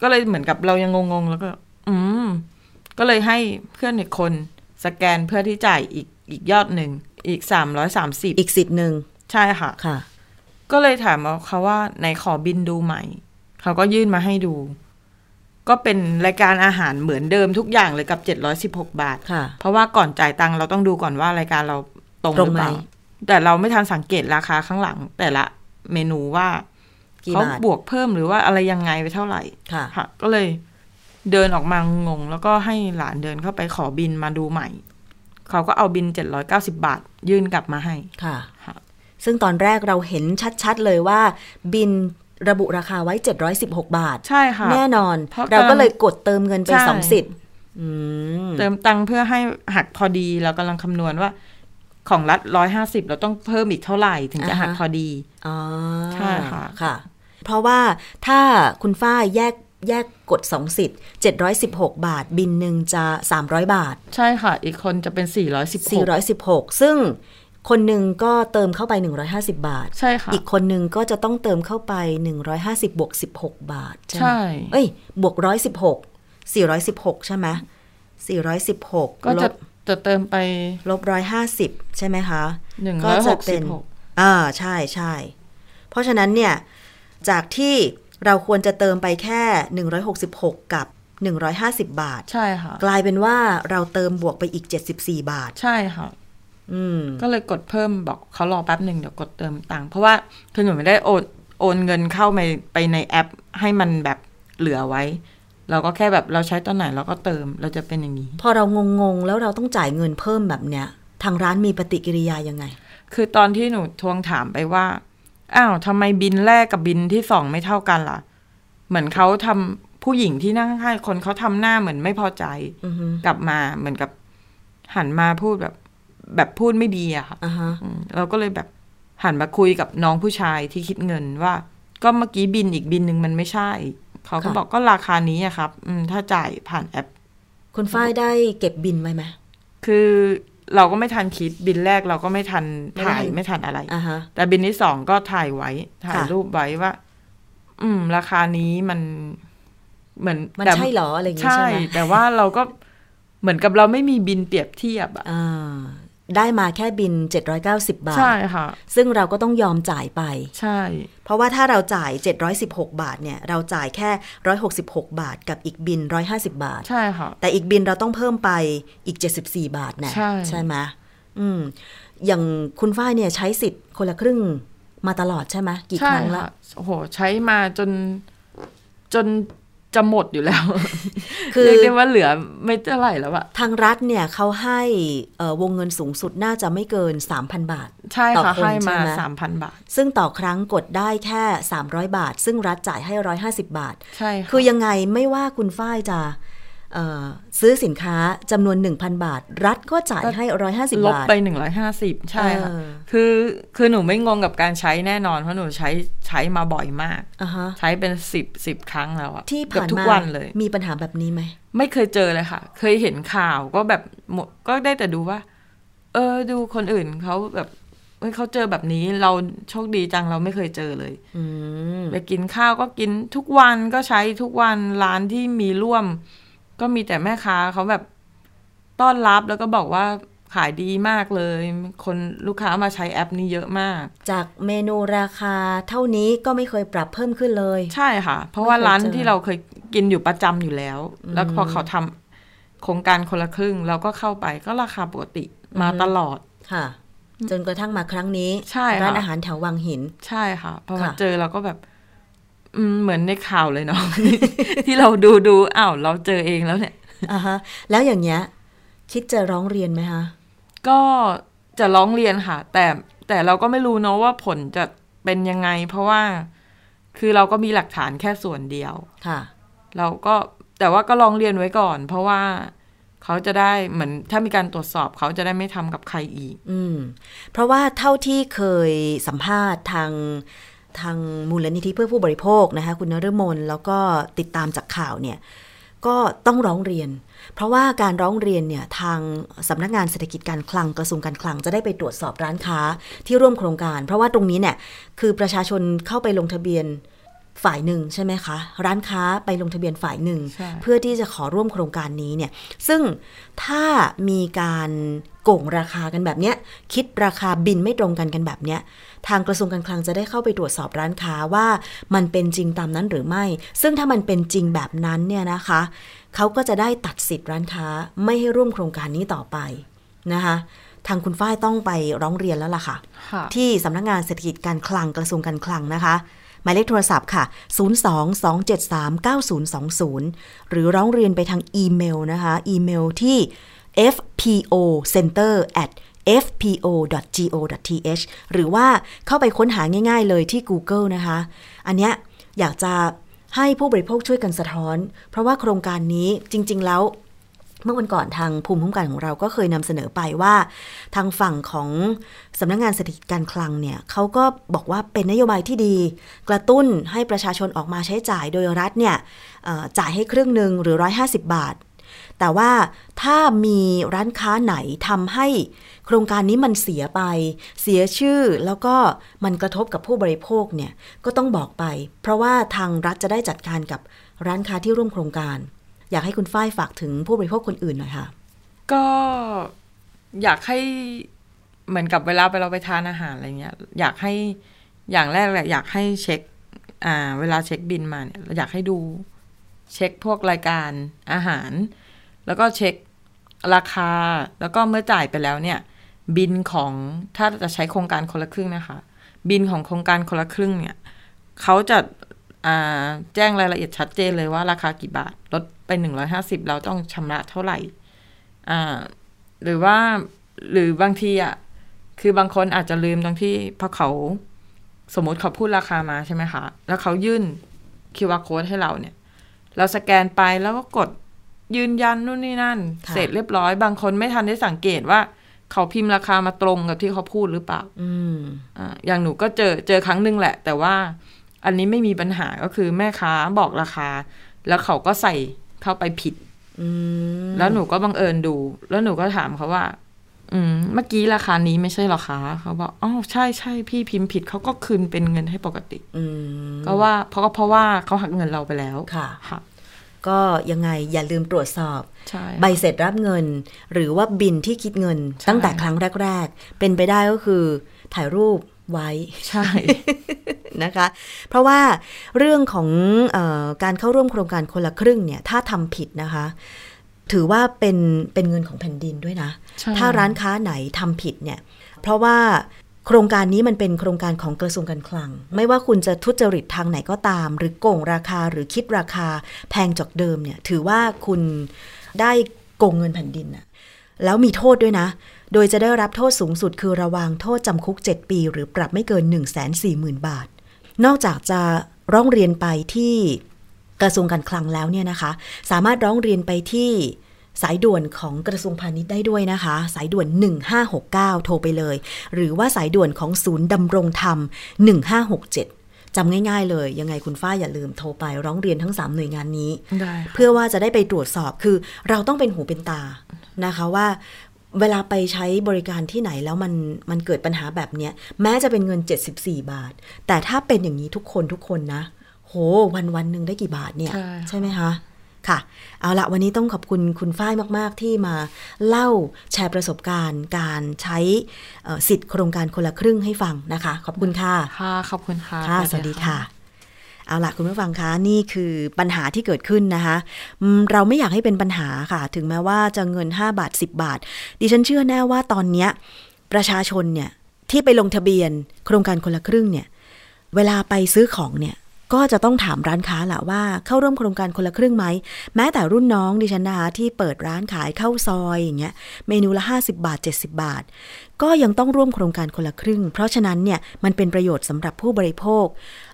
ก็เลยเหมือนกับเรายังงงๆ แล้วก็ อืม ก็เลยให้เพื่อนอีกคนสแกนเพื่อที่จ่ายอีกอีกยอดหนึ่ง อีกสามร้อยสามสิบอีกสิทธิ์หนึ่งใช่ค่ะค่ะ ก็เลยถามเขาว่าไหนขอบินดูใหม่ เขาก็ยื่นมาให้ดู ก็เป็นรายการอาหารเหมือนเดิมทุกอย่างเลยกับเจ็ดร้อยสิบหกบาทค่ะเพราะว่าก่อนจ่ายตังค์เราต้องดูก่อนว่ารายการเราตรงหตรรืงอไหมเปล่า แต่เราไม่ทันสังเกตราคาข้างหลัง แต่ละเมนูว่ากี่เขาบาทบวกเพิ่มหรือว่าอะไรยังไงไปเท่าไหร่ค่ะค่ะก็เลยเดินออกมางง แล้วก็ให้หลานเดินเข้าไปขอบินมาดูใหม่ เขาก็เอาบินเจ็ดร้อยเก้าสิบาท ยื่นกลับมาให้ค่ะค่ะ ซึ่งตอนแรกเราเห็นชัด ๆ เลยว่าบิน ระบุราคาไว้ 716 บาท ใช่ค่ะ แน่นอนเพราะเราก็เลยกดเติมเงินไปใช่สองสิทธิ์อืมเติมตังค์เพื่อให้หักพอดีเรากำลังคำนวณว่าของรัฐร้อยห้าสิบเราต้องเพิ่มอีกเท่าไหร่ถึงจะหักพอดีอ๋อใช่ค่ะค่ะ เพราะว่าถ้าคุณฝ้ายแยกแยกกด2สิทธิ์716บาท บินหนึ่งจะ300บาท ใช่ค่ะ อีกคนจะเป็นสี่ร้อยสิบหก416ซึ่ง คนหนึ่งก็เติมเข้าไป 150 บาท ใช่ค่ะ อีกคนหนึ่งก็จะต้องเติมเข้าไป 150บวก16 บาท ใช่ไหมใช่เอ้ย บวก 116 416 ใช่ไหม416 ก็ลจะบจะเติมไปลบ150 ใช่ไหมคะหนึ่งก็ร้อยหจะกเป็สิบนหกอ่าใช่ใช่ เพราะฉะนั้นเนี่ย จากที่เราควรจะเติมไปแค่ 166 กับ 150 บาท ใช่ค่ะ กลายเป็นว่าเราเติมบวกไปอีก 74 บาท ใช่ค่ะอืม ก็เลยกดเพิ่มบอกเขารอแป๊บหนึ่งเดี๋ยวกดเติมตังค์เพราะว่าคือหนูไม่ได้โอนโอนเงินเข้าไปไปในแอป ให้มันแบบเหลือไว้ เราก็แค่แบบเราใช้ตอนไหนเราก็เติมเราจะเป็นอย่างนี้ พอเรางงๆ แล้วเราต้องจ่ายเงินเพิ่มแบบเนี้ย ทางร้านมีปฏิกิริยายังไง คือตอนที่หนูทวงถามไปว่าอ้าวทำไมบินแรกกับบินที่สองไม่เท่ากันล่ะ เหมือนเขาทำผู้หญิงที่นั่งข้างๆคนเขาทำหน้าเหมือนไม่พอใจอือฮึกลับมาเหมือนกับหันมาพูดแบบ แบบพูดไม่ดีอะค่ะอ่าฮะอืมเราก็เลยแบบหันมาคุยกับน้องผู้ชายที่คิดเงินว่า ก็เมื่อกี้บินอีกบินหนึ่งมันไม่ใช่ เขาก็บอกก็ราคานี้อะครับ อืมถ้าจ่ายผ่านแอป คุณฝ้ายได้เก็บบินไว้ไหมคือเราก็ไม่ทันคิดบินแรกเราก็ไม่ทันไม่ถ่ายทันไม่ทันอะไรอ่าฮะแต่บินที่สองก็ถ่ายไว้ถ่ายค่ะรูปไว้ว่า อืม ราคานี้มันเหมือนมันแต่ใช่เหรออะไรอย่างงี้ใช่ใช่ไหมแต่ว่าเราก็เหมือนกับเราไม่มีบินเปรียบเทียบอะอ่า ได้มาแค่บิน 790 บาท ใช่ค่ะ ซึ่งเราก็ต้องยอมจ่ายไป ใช่ เพราะว่าถ้าเราจ่าย 716 บาทเนี่ย เราจ่ายแค่ 166 บาท กับอีกบิน 150 บาท ใช่ค่ะ แต่อีกบินเราต้องเพิ่มไปอีก 74 บาทนะใช่ไหมอืม อย่างคุณฝ้ายเนี่ยใช้สิทธิ์คนละครึ่งมาตลอดใช่ไหมกี่ครั้งละใช่ะโอ้โห ใช้มาจนจน จะหมดอยู่แล้ว คือเรียกได้ว่าเหลือไม่เท่าไหร่แล้วอะทางรัฐเนี่ยเขาให้เอ่อวงเงินสูงสุดน่าจะไม่เกิน 3,000 บาท ใช่ต่อค่ะคนให้มาใช่ไหมสามพันบาท ซึ่งต่อครั้งกดได้แค่ 300 บาท ซึ่งรัฐจ่ายให้ 150 บาท ใช่ค่ะคือยังไงไม่ว่าคุณฝ้ายจะเอ่อ ซื้อสินค้าจำนวน 1,000 บาท รัฐก็จ่ายให้ 150ลบบาทไปหนึ่งร้อยห้าสิบใช่ค่ะเออคือคือหนูไม่งงกับการใช้แน่นอน เพราะหนูใช้ใช้มาบ่อยมากอ่าฮะใช้เป็นสิบสิบครั้งแล้วอะที่เกือบผ่านทุกมาวันเลย มีปัญหาแบบนี้ไหม ไม่เคยเจอเลยค่ะ เคยเห็นข่าวก็แบบหมดก็ได้แต่ดูว่า เออดูคนอื่นเขาแบบเอ้ยเขาเจอแบบนี้เราโชคดีจังเราไม่เคยเจอเลยอืมไปกินข้าวก็กินทุกวันก็ใช้ทุกวันร้านที่มีร่วม ก็มีแต่แม่ค้าเขาแบบต้อนรับแล้วก็บอกว่าขายดีมากเลย คนลูกค้ามาใช้แอปนี้เยอะมาก จากเมนูราคาเท่านี้ก็ไม่เคยปรับเพิ่มขึ้นเลย ใช่ค่ะ เพราะว่าไม่เคยร้านเจอที่เราเคยกินอยู่ประจำอยู่แล้ว แล้วพอเขาทำโครงการคนละครึ่ง เราก็เข้าไปก็ราคาปกติมาตลอดค่ะ จนกระทั่งมาครั้งนี้ใช่ค่ะร้านอาหารแถววังหิน ใช่ค่ะพอมาค่ะเจอเราก็แบบอืม เหมือนในข่าวเลยเนาะที่เราดูดูอ้าวเราเจอเองแล้วเนี่ยอ่าฮะแล้วอย่างเงี้ย คิดจะร้องเรียนไหมคะก็จะร้องเรียนค่ะ แต่แต่เราก็ไม่รู้เนาะว่าผลจะเป็นยังไง เพราะว่าคือเราก็มีหลักฐานแค่ส่วนเดียวค่ะ เราก็แต่ว่าก็ร้องเรียนไว้ก่อน เพราะว่าเขาจะได้เหมือนถ้ามีการตรวจสอบเขาจะได้ไม่ทำกับใครอีก อืม เพราะว่าเท่าที่เคยสัมภาษณ์ทาง ทางมูลนิธิเพื่อผู้บริโภคนะคะคุณนฤมลแล้วก็ติดตามจากข่าวเนี่ยก็ต้องร้องเรียน เพราะว่าการร้องเรียนเนี่ยทางสำนักงานเศรษฐกิจการคลังกระทรวงการคลังจะได้ไปตรวจสอบร้านค้าที่ร่วมโครงการ เพราะว่าตรงนี้เนี่ยคือประชาชนเข้าไปลงทะเบียน ฝ่ายหนึ่งใช่ไหมคะ ร้านค้าไปลงทะเบียนฝ่ายหนึ่งใช่เพื่อที่จะขอร่วมโครงการนี้เนี่ยซึ่งถ้ามีการโกงราคากันแบบเนี้ยคิดราคาบินไม่ตรงกันกันแบบเนี้ยทางกระทรวงการคลังจะได้เข้าไปตรวจสอบร้านค้าว่ามันเป็นจริงตามนั้นหรือไม่ ซึ่งถ้ามันเป็นจริงแบบนั้นเนี่ยนะคะเขาก็จะได้ตัดสิทธิ์ร้านค้าไม่ให้ร่วมโครงการนี้ต่อไปนะคะทางคุณฝ้ายต้องไปร้องเรียนแล้วล่ะค่ะค่ะที่สำนักงานเศรษฐกิจการคลังกระทรวงการคลังนะคะ หมายเลขโทรศัพท์ค่ะ 022739020 หรือร้องเรียนไปทางอีเมลนะคะ อีเมลที่ fpo center at fpo.go.th หรือว่าเข้าไปค้นหาง่ายๆเลยที่ Google นะคะ อันเนี้ยอยากจะให้ผู้บริโภคช่วยกันสะท้อน เพราะว่าโครงการนี้จริง ๆ แล้ว เมื่อวันก่อนทางภูมิคุ้มกันของเราก็เคยนำเสนอไปว่า ทางฝั่งของสำนักงงานเศรษฐกิจการคลังเนี่ยเขาก็บอกว่าเป็นนโยบายที่ดี กระตุ้นให้ประชาชนออกมาใช้จ่ายโดยรัฐเนี่ยจ่ายให้ครึ่งหนึ่งหรือ 150 บาท แต่ว่าถ้ามีร้านค้าไหนทำให้โครงการนี้มันเสียไป เสียชื่อแล้วก็มันกระทบกับผู้บริโภคเนี่ยก็ต้องบอกไป เพราะว่าทางรัฐจะได้จัดการกับร้านค้าที่ร่วมโครงการ อยากให้คุณฝ้ายฝากถึงผู้บริโภคคนอื่นหน่อยค่ะ ก็อยากให้เหมือนกับเวลาไปเราไปทานอาหารอะไรเงี้ย อยากให้อย่างแรกแหละอยากให้เช็ค อ่า เวลาเช็คบินมาเนี่ยเราอยากให้ดูเช็คพวกรายการอาหาร แล้วก็เช็คราคา แล้วก็เมื่อจ่ายไปแล้วเนี่ย บินของถ้าจะใช้โครงการคนละครึ่งนะคะ บินของโครงการคนละครึ่งเนี่ยเขาจะาแจ้งรายละเอียดชัดเจนเลยว่าราคากี่บาทลด ไปหนึ่งร้อยห้าสิบเราต้องชำระเท่าไหร่อ่าหรือว่าหรือบางทีอะคือบางคนอาจจะลืมตรงที่เพราะเขาสมมติเขาพูดราคามาใช่ไหมคะ แล้วเขายื่น QR code ให้เราเนี่ย เราสแกนไปแล้วก็กดยืนยันนู่นนี่นั่นค่ะเสร็จเรียบร้อย บางคนไม่ทันได้สังเกตว่า เขาพิมพ์ราคามาตรงกับที่เขาพูดหรือเปล่า อืมอ่าอย่างหนูก็เจอเจอครั้งหนึ่งแหละ แต่ว่าอันนี้ไม่มีปัญหาก็คือแม่ค้าบอกราคา แล้วเขาก็ใส่ เข้าไปผิดอืมแล้วหนูก็บังเอิญดู แล้วหนูก็ถามเขาว่า อืม เมื่อกี้ราคานี้ไม่ใช่หรอคะเขาบอกอ๋อใช่ใช่พี่พิมพ์ผิดเขาก็คืนเป็นเงินให้ปกติ อืมก็ว่า เพราะก็เพราะว่าเขาหักเงินเราไปแล้วค่ะค่ะ ก็ยังไงอย่าลืมตรวจสอบใช่ใบเสร็จรับเงิน หรือว่าบินที่คิดเงินใช่ตั้งแต่ครั้งแรก ๆ เป็นไปได้ก็คือ ถ่ายรูป ไว้ ใช่นะคะ เพราะว่าเรื่องของเออการเข้าร่วมโครงการคนละครึ่งเนี่ย ถ้าทำผิดนะคะ ถือว่าเป็นเป็นเงินของแผ่นดินด้วยนะใช่ถ้าร้านค้าไหนทำผิดเนี่ย เพราะว่าโครงการนี้มันเป็นโครงการของกระทรวงการคลัง ไม่ว่าคุณจะทุจริตทางไหนก็ตาม หรือโกงราคาหรือคิดราคาแพงจากเดิมเนี่ย ถือว่าคุณได้โกงเงินแผ่นดินน่ะแล้วมีโทษด้วยนะ โดยจะได้รับโทษสูงสุดคือระวางโทษจำคุก 7 ปี หรือปรับไม่เกิน 1 4 0 0 0 0 บาท นอกจากจะร้องเรียนไปที่กระทรวงการคลังแล้วเนี่ยนะคะ สามารถร้องเรียนไปที่สายด่วนของกระทรวงพาณิชย์ได้ด้วยนะคะ สายด่วน 1569 โทรไปเลย หรือว่าสายด่วนของศูนย์ดำรงธรรม 1567จำง่ายๆเลย ยังไงคุณฝ้ายอย่าลืมโทรไปร้องเรียนทั้ง 3 หน่วยงานนี้ได้ค่ะเพื่อว่าจะได้ไปตรวจสอบคือเราต้องเป็นหูเป็นตานะคะว่า เวลาไปใช้บริการที่ไหนแล้วมันมันเกิดปัญหาแบบเนี้ยแม้จะเป็นเงิน 74 บาท แต่ถ้าเป็นอย่างนี้ทุกคนทุกคนนะ โหวันวันหนึ่งได้กี่บาทเนี่ย ใช่ใช่ไหมคะค่ะ เอาละวันนี้ต้องขอบคุณคุณฝ้ายมาก ๆ ที่มาเล่าแชร์ประสบการณ์ การใช้เอ่อสิทธิ์โครงการคนละครึ่งให้ฟังนะคะ ขอบคุณค่ะ ค่ะ ขอบคุณค่ะ ค่ะ สวัสดีค่ะ เอาล่ะคุณผู้ฟังคะนี่คือปัญหาที่เกิดขึ้นนะคะเราไม่อยากให้เป็นปัญหาค่ะ ถึงแม้ว่าจะเงิน 5 บาท 10 บาท ดิฉันเชื่อแน่ว่าตอนนี้ประชาชนเนี่ยที่ไปลงทะเบียนโครงการคนละครึ่งเนี่ย เวลาไปซื้อของเนี่ย ก็จะต้องถามร้านค้าแหละว่าเข้าร่วมโครงการคนละครึ่งไหม แม้แต่รุ่นน้องดิฉันนะคะที่เปิดร้านขายข้าวซอยอย่างเงี้ยเมนูละ 50 บาท 70 บาท ก็ยังต้องร่วมโครงการคนละครึ่ง เพราะฉะนั้นเนี่ยมันเป็นประโยชน์สำหรับผู้บริโภค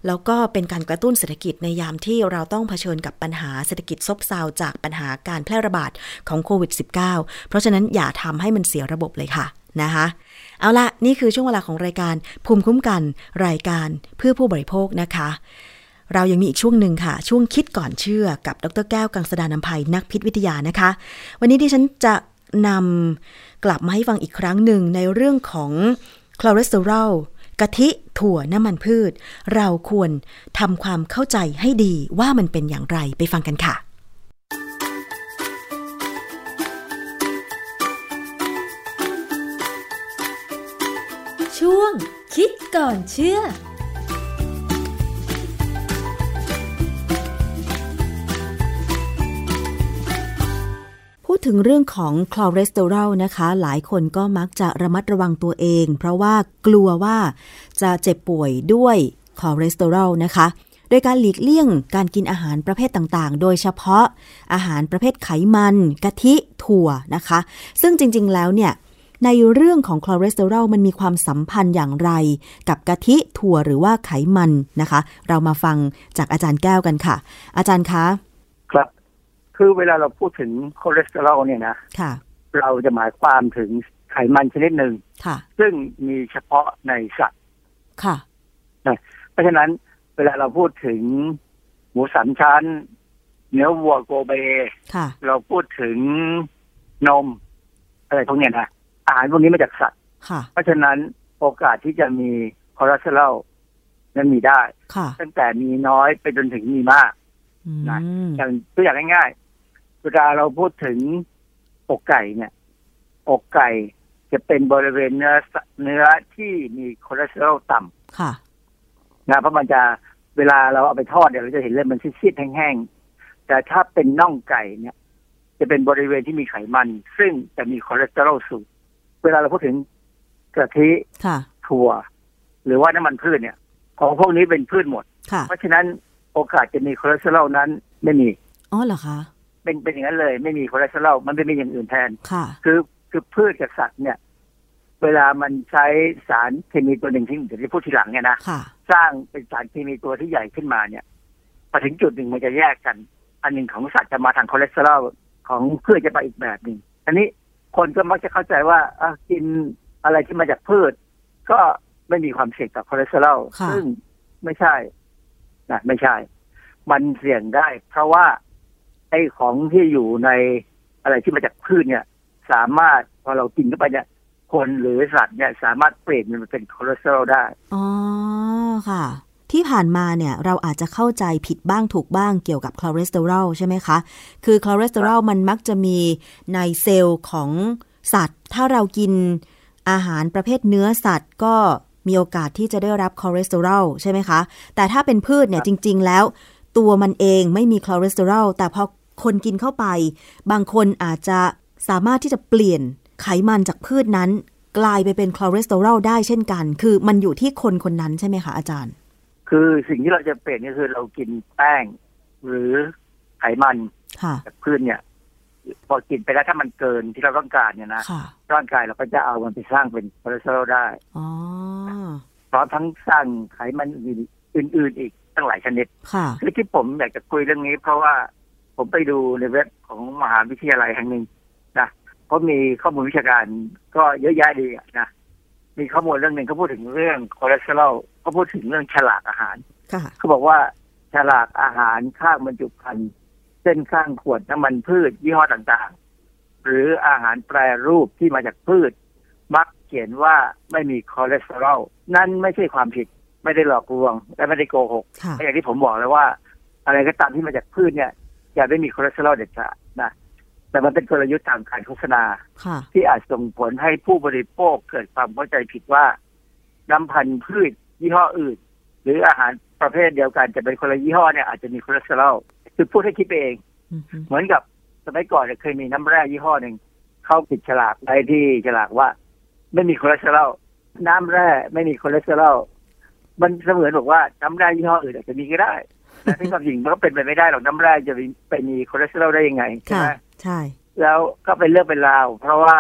แล้วก็เป็นการกระตุ้นเศรษฐกิจในยามที่เราต้องเผชิญกับปัญหาเศรษฐกิจซบเซาจากปัญหาการแพร่ระบาดของโควิด -19 เพราะฉะนั้นอย่าทำให้มันเสียระบบเลยค่ะนะคะเอาละนี่คือช่วงเวลาของรายการภูมิคุ้มกันรายการเพื่อผู้บริโภคนะคะ เรายังมีอีกช่วงหนึ่งค่ะ ช่วงคิดก่อนเชื่อกับดรแก้วกังสดานนภัยนักพิษวิทยานะคะ วันนี้ดิฉันจะนำกลับมาให้ฟังอีกครั้งหนึ่งในเรื่องของคอเลสเตอรอลกะทิถั่วน้ำมันพืช เราควรทำความเข้าใจให้ดีว่ามันเป็นอย่างไรไปฟังกันค่ะ ช่วงคิดก่อนเชื่อ ถึงเรื่องของคลอเรสเตอรอลนะคะ หลายคนก็มักจะระมัดระวังตัวเอง เพราะว่ากลัวว่าจะเจ็บป่วยด้วยคอเลสเตอรอลนะคะ โดยการหลีกเลี่ยงการกินอาหารประเภทต่างๆ โดยเฉพาะอาหารประเภทไขมัน กะทิถั่วนะคะ ซึ่งจริงๆแล้วเนี่ยในเรื่องของคอเลสเตอรอลมันมีความสัมพันธ์อย่างไร กับกะทิถั่วหรือว่าไขมันนะคะ เรามาฟังจากอาจารย์แก้วกันค่ะ อาจารย์คะ คือเวลาเราพูดถึงคอเลสเตอรอลเนี่ยนะค่ะเราจะหมายความถึงไขมันชนิดหนึ่งค่ะซึ่งมีเฉพาะในสัตว์ค่ะเพราะฉะนั้นเวลาเราพูดถึงหมูสามชั้น เนื้อวัวโกเบค่ะเราพูดถึงนม อะไรพวกเนี้ยนะอาหารพวกนี้มาจากสัตว์ค่ะเพราะฉะนั้นโอกาสที่จะมีคอเลสเตอรอลนั้นมีได้ค่ะตั้งแต่มีน้อยไปจนถึงมีมากอืนะมอย่างตัวอย่างง่ายๆ เวลาเราพูดถึงอกไก่เนี่ยอกไก่จะเป็นบริเวณเนื้อเนื้อที่มีคอเลสเตอรอลต่ำค่ะนะเพราะมันจะเวลาเราเอาไปทอดเนี่ยเราจะเห็นเลยมันซีดๆแห้งๆแต่ถ้าเป็นน่องไก่เนี่ย จะเป็นบริเวณที่มีไขมัน ซึ่งจะมีคอเลสเตอรอลสูงเวลาเราพูดถึงกะทิค่ะถั่ว หรือว่าน้ำมันพืชเนี่ย ของพวกนี้เป็นพืชหมดค่ะเพราะฉะนั้นโอกาสจะมีคอเลสเตอรอลนั้นไม่มี อ๋อเหรอคะ เป็นเป็นอย่างนั้นเลย ไม่มีคอเลสเตอรอลมันไม่มีอย่างอื่นแทนค่ะคือคือพืชกับสัตว์เนี่ย เวลามันใช้สารเคมีตัวหนึ่งที่เดี๋ยวจะพูดทีหลังเนี่ยนะค่ะสร้างเป็นสารเคมีตัวที่ใหญ่ขึ้นมาเนี่ยพอถึงจุดหนึ่งมันจะแยกกัน อันหนึ่งของสัตว์จะมาทางคอเลสเตอรอลของพืชจะไปอีกแบบหนึ่งอันนี้คนก็มักจะเข้าใจว่าอะกินอะไรที่มาจากพืช ก็ไม่มีความเสี่ยงต่อคอเลสเตอรอลค่ะซึ่งไม่ใช่นะไม่ใช่ มันเสี่ยงได้ เพราะว่า ไอ้ของที่อยู่ในอะไรที่มาจากพืชเนี่ย สามารถพอเรากินเข้าไปเนี่ย คนหรือสัตว์เนี่ยสามารถเปลี่ยนมันเป็นคอเลสเตอรอลได้ อ๋อค่ะ ที่ผ่านมาเนี่ยเราอาจจะเข้าใจผิดบ้างถูกบ้างเกี่ยวกับคอเลสเตอรอลใช่ไหมคะ คือคอเลสเตอรอลมันมักจะมีในเซลล์ของสัตว์ ถ้าเรากินอาหารประเภทเนื้อสัตว์ก็มีโอกาสที่จะได้รับคอเลสเตอรอลใช่ไหมคะ แต่ถ้าเป็นพืชเนี่ยจริง ๆ แล้ว ตัวมันเองไม่มีคอเลสเตอรอลแต่พอ คนกินเข้าไป บางคนอาจจะสามารถที่จะเปลี่ยนไขมันจากพืชนั้น กลายไปเป็นคอเลสเตอรอลได้เช่นกัน คือมันอยู่ที่คนคนนั้นใช่ไหมคะอาจารย์ คือสิ่งที่เราจะเปลี่ยนก็คือเรากินแป้ง หรือไขมันค่ะจากพืชเนี่ยพอกินไปแล้วถ้ามันเกินที่เราต้องการเนี่ยนะค่ะร่างกายเราก็จะเอามันไปสร้างเป็นคอเลสเตอรอลได้อ๋อพร้อมทั้งสร้างไขมันอื่นอื่นๆอีกตั้งหลายชนิดค่ะคือที่ผมอยากจะคุยเรื่องนี้ เพราะว่า ผมไปดูในเว็บของมหาวิทยาลัยแห่งหนึ่งนะเพราะมีข้อมูลวิชาการก็เยอะแยะดีอะนะมีข้อมูลเรื่องหนึ่งเขาพูดถึงเรื่องคอเลสเตอรอลเขาพูดถึงเรื่องฉลากอาหารค่ะเขาบอกว่าฉลากอาหารข้างบรรจุภัณฑ์เช่นข้างขวดน้ำมันพืช ยี่ห้อต่างๆ หรืออาหารแปรรูปที่มาจากพืช มักเขียนว่าไม่มีคอเลสเตอรอลนั่นไม่ใช่ความผิดไม่ได้หลอกลวงและไม่ได้โกหกค่ะอย่างที่ผมบอกเลยว่า อะไรก็ตามที่มาจากพืชเนี่ย อย่าได้มีคอเลสเตอรอลเด็ดขาดนะแต่มันเป็นกลยุทธ์ทางการโฆษณาค่ะที่อาจส่งผลให้ผู้บริโภคเกิดความเข้าใจผิดว่า น้ำพันธุ์พืชยี่ห้ออื่น หรืออาหารประเภทเดียวกันแต่เป็นคนละยี่ห้อเนี่ยอาจจะมีคอเลสเตอรอลคือพูดให้คิดไปเองอือฮึเหมือนกับสมัยก่อนเนี่ยเคยมีน้ำแร่ยี่ห้อหนึ่งเขาติดฉลากไว้ที่ฉลากว่า ไม่มีคอเลสเตอรอลน้ำแร่ไม่มีคอเลสเตอรอลมันเสมือนบอกว่าน้ำแร่ยี่ห้ออื่นอาจจะมีก็ได้แต่ ที่ความจริงมันก็เป็นไปไม่ได้หรอกน้ำแร่จะมีไปมีคอเลสเตอรอลได้ยังไงใช่ค่ะไหมใช่ แล้วก็เป็นเรื่องเป็นราว เพราะว่า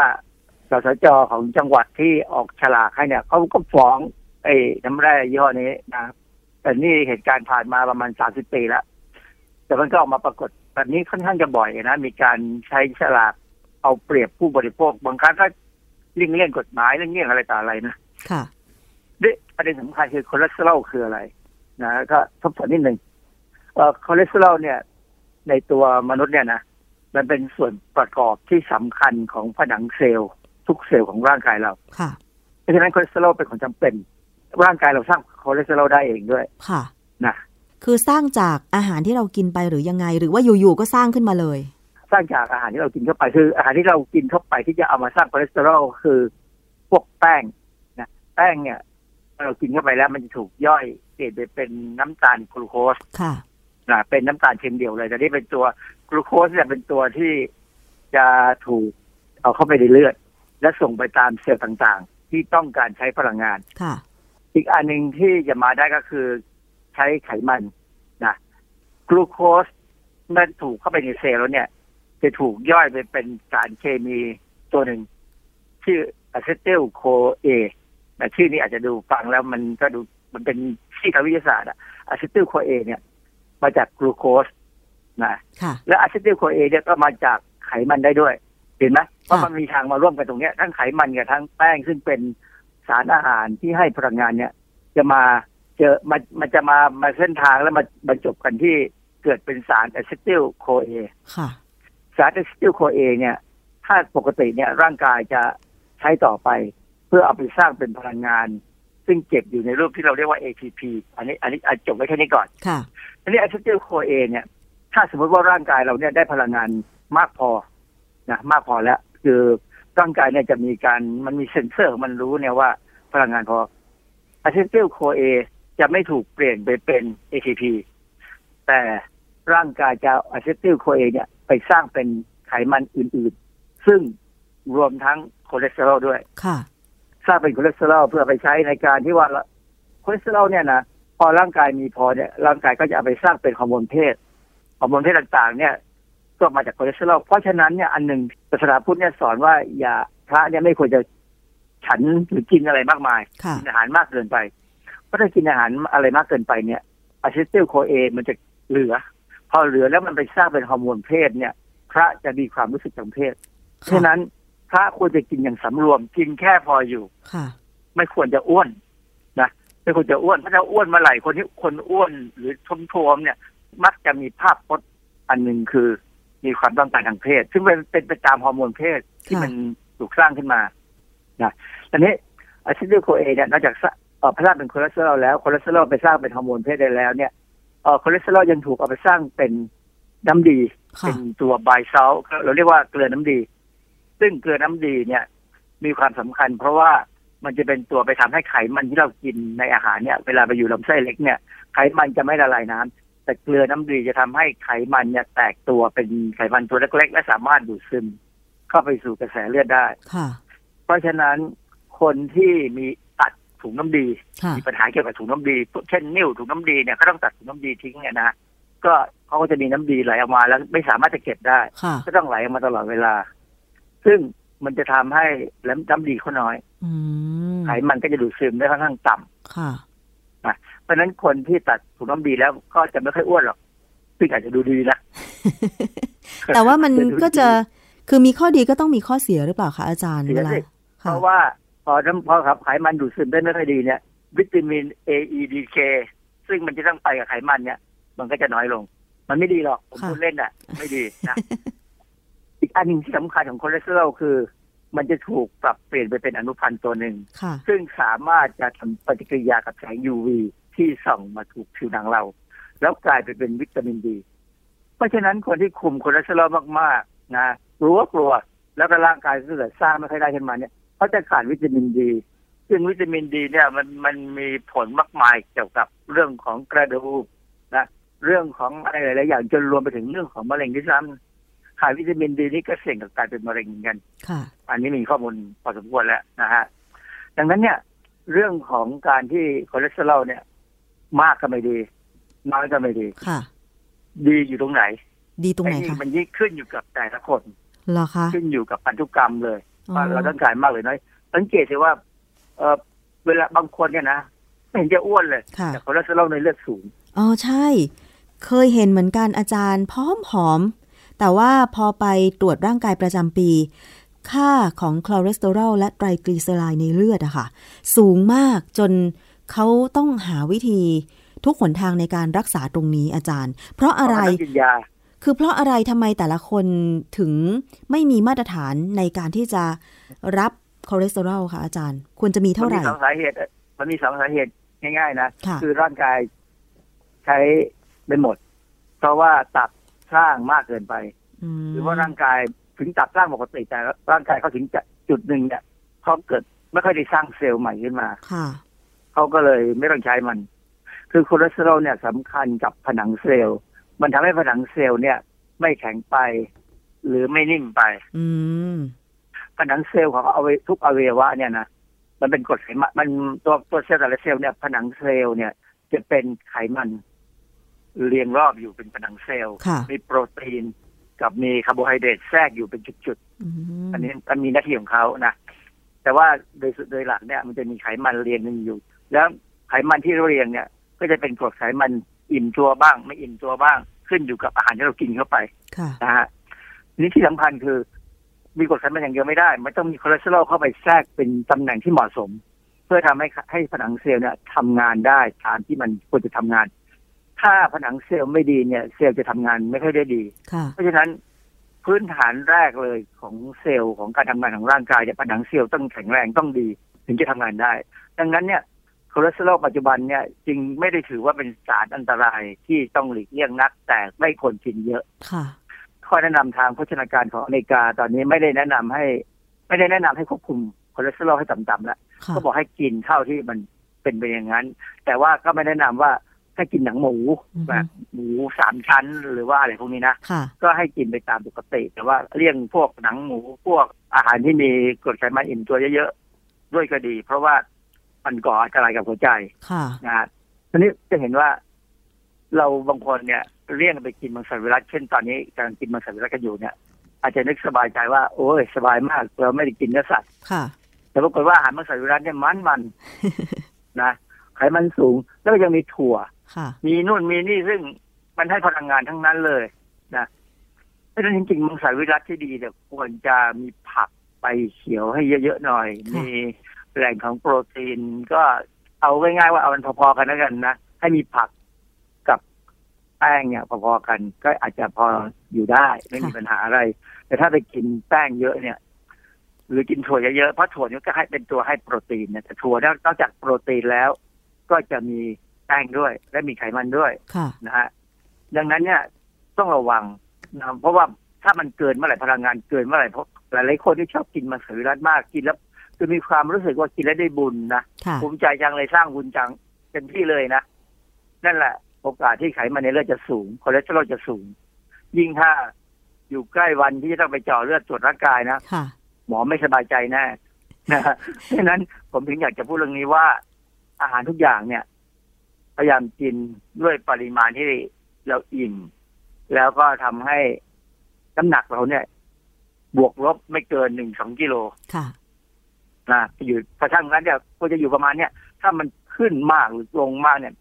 สสจของจังหวัดที่ออกฉลากให้เนี่ยเขาก็ฟ้องไอ้น้ำแร่ยี่ห้อนี้นะครับแต่นี่เหตุการณ์ผ่านมาประมาณสามสิบปีแล้วแต่มันก็ออกมาปรากฏแบบนี้ค่อนข้างจะบ่อยนะ มีการใช้ฉลากเอาเปรียบผู้บริโภคบางครั้งก็เลี่ยงเลี่ยงกฎหมายเลี่ยงเลี่ยงอะไรต่ออะไรนะค่ะด้วยประเด็นสำคัญคือคอเลสเตอรอลคืออะไร นะก็ทบทวนนิดหนึ่งเอ่อ คอเลสเตอรอลเนี่ย ในตัวมนุษย์เนี่ยนะมันเป็นส่วนประกอบที่สำคัญของผนังเซลล์ทุกเซลล์ของร่างกายเราค่ะเพราะฉะนั้นคอเลสเตอรอลเป็นของจำเป็น ร่างกายเราสร้างคอเลสเตอรอลได้เองด้วย ค่ะนะคือสร้างจากอาหารที่เรากินไปหรือยังไง หรือว่าอยู่ๆก็สร้างขึ้นมาเลย สร้างจากอาหารที่เรากินเข้าไปคือ อาหารที่เรากินเข้าไปที่จะเอามาสร้างคอเลสเตอรอลคือพวกแป้งนะแป้งเนี่ยเรากินเข้าไปแล้วมันจะถูกย่อยเปลี่ยนไปเป็นน้ำตาลกลูโคสค่ะ นะเป็นน้ำตาลเช่นเดียวเลย แต่นี่เป็นตัวกลูโคสเนี่ยเป็นตัวที่จะถูกเอาเข้าไปในเลือด และส่งไปตามเซลล์ต่างๆ ที่ต้องการใช้พลังงานค่ะ อีกอันหนึ่งที่จะมาได้ก็คือใช้ไขมันนะกลูโคสเมื่อถูกเข้าไปในเซลล์แล้วเนี่ย จะถูกย่อยไปเป็นสารเคมีตัวหนึ่ง ชื่อacetyl CoA แต่ชื่อนี้อาจจะดูฟังแล้วมันก็ดูมันเป็นชื่อทางวิทยาศาสตร์อะ acetyl CoA เนี่ย มาจากกลูโคสนะค่ะและ acetyl CoA เนี่ยก็มาจากไขมันได้ด้วย เห็นไหมเพราะค่ะมันมีทางมาร่วมกันตรงเนี้ยทั้งไขมันกับทั้งแป้งซึ่งเป็นสารอาหารที่ให้พลังงานเนี่ย จะมาเจอมันมันจะมามาเส้นทางแล้วมาบรรจบกันที่เกิดเป็นสาร acetyl CoAค่ะสาร acetyl CoA เนี่ย ถ้าปกติเนี่ยร่างกายจะใช้ต่อไป เพื่อเอาไปสร้างเป็นพลังงาน ซึ่งเก็บอยู่ในรูปที่เราเรียกว่า ATP อันนี้ อันนี้อะจบไว้แค่นี้ก่อน ค่ะอันนี้ acetyl CoA เนี่ย ถ้าสมมติว่าร่างกายเราเนี่ยได้พลังงานมากพอนะมากพอแล้ว คือร่างกายเนี่ยจะมีการมันมีเซ็นเซอร์ของมันรู้เนี่ยว่าพลังงานพอ acetyl CoA จะไม่ถูกเปลี่ยนไปเป็น ATP แต่ร่างกายจะ acetyl CoA เนี่ยไปสร้างเป็นไขมันอื่นๆ ซึ่งรวมทั้งคอเลสเตอรอลด้วย ค่ะ สร้างเป็นคอเลสเตอรอลเพื่อไปใช้ในการที่ว่าคอเลสเตอรอลเนี่ยนะ พอร่างกายมีพอเนี่ยร่างกายก็จะเอาไปสร้างเป็นฮอร์โมนเพศฮอร์โมนเพศต่างๆ เนี่ยก็มาจากคอเลสเตอรอลเพราะฉะนั้นเนี่ยอันหนึ่งศาสนาพุทธเนี่ยสอนว่าอย่าพระเนี่ยไม่ควรจะฉันหรือกินอะไรมากมายค่ะกินอาหารมากเกินไป เพราะถ้ากินอาหารอะไรมากเกินไปเนี่ยอะซิติลโคเอมันจะเหลือ พอเหลือแล้วมันไปสร้างเป็นฮอร์โมนเพศเนี่ย พระจะมีความรู้สึกทางเพศฉะนั้นพระควรจะกินอย่างสำรวมกินแค่พออยู่ค่ะไม่ควรจะอ้วน นะไม่ควรจะอ้วนถ้าจะอ้วนเมื่อไหร่คนที่คนอ้วนหรือทมทวมๆเนี่ย มักจะมีภาพพจน์อันหนึ่งคือมีความต้องการทางเพศ ซึ่งเป็นเป็นไปตามฮอร์โมนเพศที่ค่ะมันถูกสร้างขึ้นมานะตอนนี้ acetyl CoA เนี่ยนอกจากสร้างเอ่อพระราเป็นคอเลสเตอรอลแล้วคอเลสเตอรอลไปสร้างเป็นฮอร์โมนเพศได้แล้วเนี่ยเอ่อคอเลสเตอรอลยังถูกเอาไปสร้างเป็นน้ำดีค่ะเป็นตัว bile salt เราเรียกว่าเกลือน้ำดี ซึ่งเกลือน้ำดีเนี่ย มีความสำคัญ เพราะว่า มันจะเป็นตัวไปทำให้ไขมันที่เรากินในอาหารเนี่ย เวลาไปอยู่ลำไส้เล็กเนี่ย ไขมันจะไม่ละลายน้ำแต่เกลือน้ำดีจะทำให้ไขมันเนี่ยแตกตัวเป็นไขมันตัวเล็กๆ และสามารถดูดซึม เข้าไปสู่กระแสเลือดได้ค่ะเพราะฉะนั้นคนที่มีตัดถุงน้ำดีค่ะมีปัญหาเกี่ยวกับถุงน้ำดี เช่นนิ้วถุงน้ำดีเนี่ยเขาต้องตัดถุงน้ำดีทิ้งเนี่ยนะก็เขาก็จะมีน้ำดีไหลออกมาแล้วไม่สามารถจะเก็บได้ค่ะก็ต้องไหลออกมาตลอดเวลา ซึ่งมันจะทำให้น้ำน้ำดีเขาน้อยอืม ไขมันก็จะดูดซึมได้ค่อนข้างต่ำค่ะนะเพราะฉะนั้นคนที่ตัดถุงน้ำดีแล้วก็จะไม่ค่อยอ้วนหรอกซึ่งอาจจะดูดีนะ แต่ว่ามันเดี๋ยวดูก็จะคือมีข้อดีก็ต้องมีข้อเสียหรือเปล่าคะอาจารย์เสียเวลาสิเพค่ะราะว่าพอน้ำพอขับไขมันดูดซึมได้ไม่ค่อยดีเนี่ย วิตามิน A E D K ซึ่งมันจะต้องไปกับไขมันเนี่ย มันก็จะน้อยลง มันไม่ดีหรอกผมค่ะพูดเล่นอะ ไม่ดีนะอีกอันหนึงที่สำคัญของคอเลสเตอรอลคือ มันจะถูกปรับเปลี่ยนไปเป็นอนุพันธ์ตัวหนึ่งค่ะซึ่งสามารถจะทำปฏิกิริยากับแสง UV ที่ส่องมาถูกผิวหนังเรา แล้วกลายไปเป็นวิตามินดี เพราะฉะนั้นคนที่คุมคอเลสเตอรอลมากๆนะกลัวกลัว แล้วก็ร่างกายก็เกิดสร้างไม่ค่อยได้ขึ้นมาเนี่ยเขาจะขาดวิตามินดี ซึ่งวิตามินดีเนี่ยมันมันมีผลมากมายเกี่ยวกับเรื่องของกระดูกนะเรื่องของอะไรหลายๆอย่างจนรวมไปถึงเรื่องของมะเร็งด้วยซ้ำ ขาดวิตามินดีนี่ก็เสี่ยงกับการเป็นมะเร็งเหมือนกันค่ะอันนี้มีข้อมูลพอสมควรแล้วนะฮะ ดังนั้นเนี่ย เรื่องของการที่คอเลสเตอรอลเนี่ย มากก็ไม่ดี น้อยก็ไม่ดีค่ะ ดีอยู่ตรงไหน ดีตรงไหนอะคะมันยิ่งขึ้นอยู่กับแต่ละคนเหรอคะขึ้นอยู่กับพันธุกรรมเลยอ๋อว่าเราต้องการมากหรือน้อยสังเกตสิว่าเออเวลาบางคนเนี่ยนะไม่เห็นจะอ้วนเลยค่ะแต่คอเลสเตอรอลในเลือดสูงอ๋อใช่ เคยเห็นเหมือนกันอาจารย์พร้อมผอม แต่ว่าพอไปตรวจร่างกายประจำปี ค่าของคอเลสเตอรอลและไตรกลีเซอไรด์ในเลือดอะค่ะ สูงมากจนเขาต้องหาวิธีทุกหนทางในการรักษาตรงนี้อาจารย์ เพราะอะไรเพราะว่าต้องกินยาคือเพราะอะไรทำไมแต่ละคนถึงไม่มีมาตรฐานในการที่จะรับคอเลสเตอรอลคะอาจารย์ ควรจะมีเท่าไหร่มันมีสองสาเหตุมันมีสองสาเหตุง่าย ๆ นะค่ะคือร่างกายใช้ไม่หมด เพราะว่าตับ สร้างมากเกินไปหรือว่าร่างกายถึงตับสร้างปกติแต่ร่างกายเขาถึงจะจุดหนึ่งเนี่ยเขาเกิดไม่ค่อยได้สร้างเซลล์ใหม่ขึ้นมาค่ะเขาก็เลยไม่ต้องใช้มัน คือคอเลสเตอรอลเนี่ยสำคัญกับผนังเซลล์ มันทำให้ผนังเซลล์เนี่ย ไม่แข็งไป หรือไม่นิ่มไป อืมผนังเซลล์ของเอาไว้ทุกอวัยวะเนี่ยนะมันเป็นกรดไขมันมันตัวตัวเซลล์แต่ละเซลล์เนี่ยผนังเซลล์เนี่ย จะเป็นไขมัน เรียงรอบอยู่เป็นผนังเซลล์ค่ะมีโปรตีน กับมีคาร์โบไฮเดรตแทรกอยู่เป็นจุดอืมๆอันนี้มันมีหน้าที่ของเขานะ แต่ว่าโดยสุดโดยหลักเนี่ยมันจะมีไขมันเรียงหนึ่งอยู่ แล้วไขมันที่เรียงเนี่ย ก็จะเป็นกรดไขมันอิ่มตัวบ้าง ไม่อิ่มตัวบ้าง ขึ้นอยู่กับอาหารที่เรากินเข้าไปค่ะนะฮะทีนี้ที่สำคัญคือ มีกรดไขมันอย่างเดียวไม่ได้ มันต้องมีคอเลสเตอรอลเข้าไปแทรกเป็นตำแหน่งที่เหมาะสม เพื่อทำให้ให้ผนังเซลล์เนี่ยทำงานได้ตามที่มันควรจะทำงาน ถ้าผนังเซลล์ไม่ดีเนี่ย เซลล์จะทำงานไม่ค่อยได้ดีค่ะเพราะฉะนั้นพื้นฐานแรกเลยของเซลล์ของการทำงานของร่างกายเนี่ยผนังเซลล์ต้องแข็งแรงต้องดี ถึงจะทำงานได้ ดังนั้นเนี่ยคอเลสเตอรอลปัจจุบันเนี่ยจึงไม่ได้ถือว่าเป็นสารอันตรายที่ต้องหลีกเลี่ยงนัก แต่ไม่ควรกินเยอะค่ะข้อแนะนำทางโภชนาการของอเมริกาตอนนี้ไม่ได้แนะนำให้ ไม่ได้แนะนำให้ควบคุมคอเลสเตอรอลให้ต่ำๆแล้วค่ะก็บอกให้กินเท่าที่มันเป็นไปอย่างนั้น แต่ว่าก็ไม่แนะนำว่า ให้กินหนังหมูอือฮึแบบหมูสามชั้นหรือว่าอะไรพวกนี้นะค่ะก็ให้กินไปตามปกติ แต่ว่าเลี่ยงพวกหนังหมูพวกอาหารที่มีกรดไขมันอิ่มตัวเยอะๆด้วยก็ดี เพราะว่ามันก่ออันตรายกับหัวใจค่ะนะฮะทีนี้จะเห็นว่า เราบางคนเนี่ยเลี่ยงไปกินมังสวิรัตเช่นตอนนี้กำลังกินมังสวิรัตกันอยู่เนี่ยอาจจะนึกสบายใจว่า โอ้ยสบายมากเราไม่ได้กินเนื้อสัตว์ค่ะแต่ปรากฏว่าอาหารมังสวิรัตเนี่ยมันมันๆนะไขมันสูงแล้วก็ยังมีถั่วค่ะ มีนู่นมีนี่ซึ่งมันให้พลังงานทั้งนั้นเลยนะเพราะฉะนั้นจริงๆมังสวิรัตที่ดีเนี่ยควรจะมีผักไปเขียวให้เยอะๆหน่อยค่ะมีแหล่งของโปรตีน ก็เอาง่ายๆว่าเอามันพอๆกันแล้วกันนะให้มีผักกับแป้งเนี่ยพอๆกัน ก็อาจจะพออยู่ได้ไม่มีปัญหาอะไร แต่ถ้าไปกินแป้งเยอะเนี่ย หรือกินถั่วเยอะๆเพราะถั่วนี่ก็ให้เป็นตัวให้โปรตีนเนี่ยแต่ถั่วนอกจากโปรตีนแล้ว ก็จะมีแป้งด้วย และมีไขมันด้วยค่ะนะฮะดังนั้นเนี่ยต้องระวังนะเพราะว่าถ้ามันเกินเมื่อไหร่พลังงานเกินเมื่อไหร่เพราะหลายๆคนที่ชอบกินมังสวิรัตมากกินแล้วจะมีความรู้สึกว่ากินแล้วได้บุญนะค่ะภูมิใจจังเลยสร้างบุญจังเต็มที่เลยนะ นั่นแหละ โอกาสที่ไขมันในเลือดจะสูงคอเลสเตอรอลจะสูง ยิ่งถ้าอยู่ใกล้วันที่จะต้องไปเจาะเลือดตรวจร่างกายนะค่ะหมอไม่สบายใจแน่นะฮะเพราะฉะนั้นผมถึงอยากจะพูดเรื่องนี้ว่า อาหารทุกอย่างเนี่ยพ ยายามกินด้วยปริมาณที่เราอิ่มแล้วก็ทำให้น้ำหนักเราเนี่ย บวกลบไม่เกินหนึ่งสองกิโลค่ะนะอยู่พอช่างนั้นเนี่ยควรจะอยู่ประมาณเนี้ยถ้ามันขึ้นมากหรือลงมากเนี่ย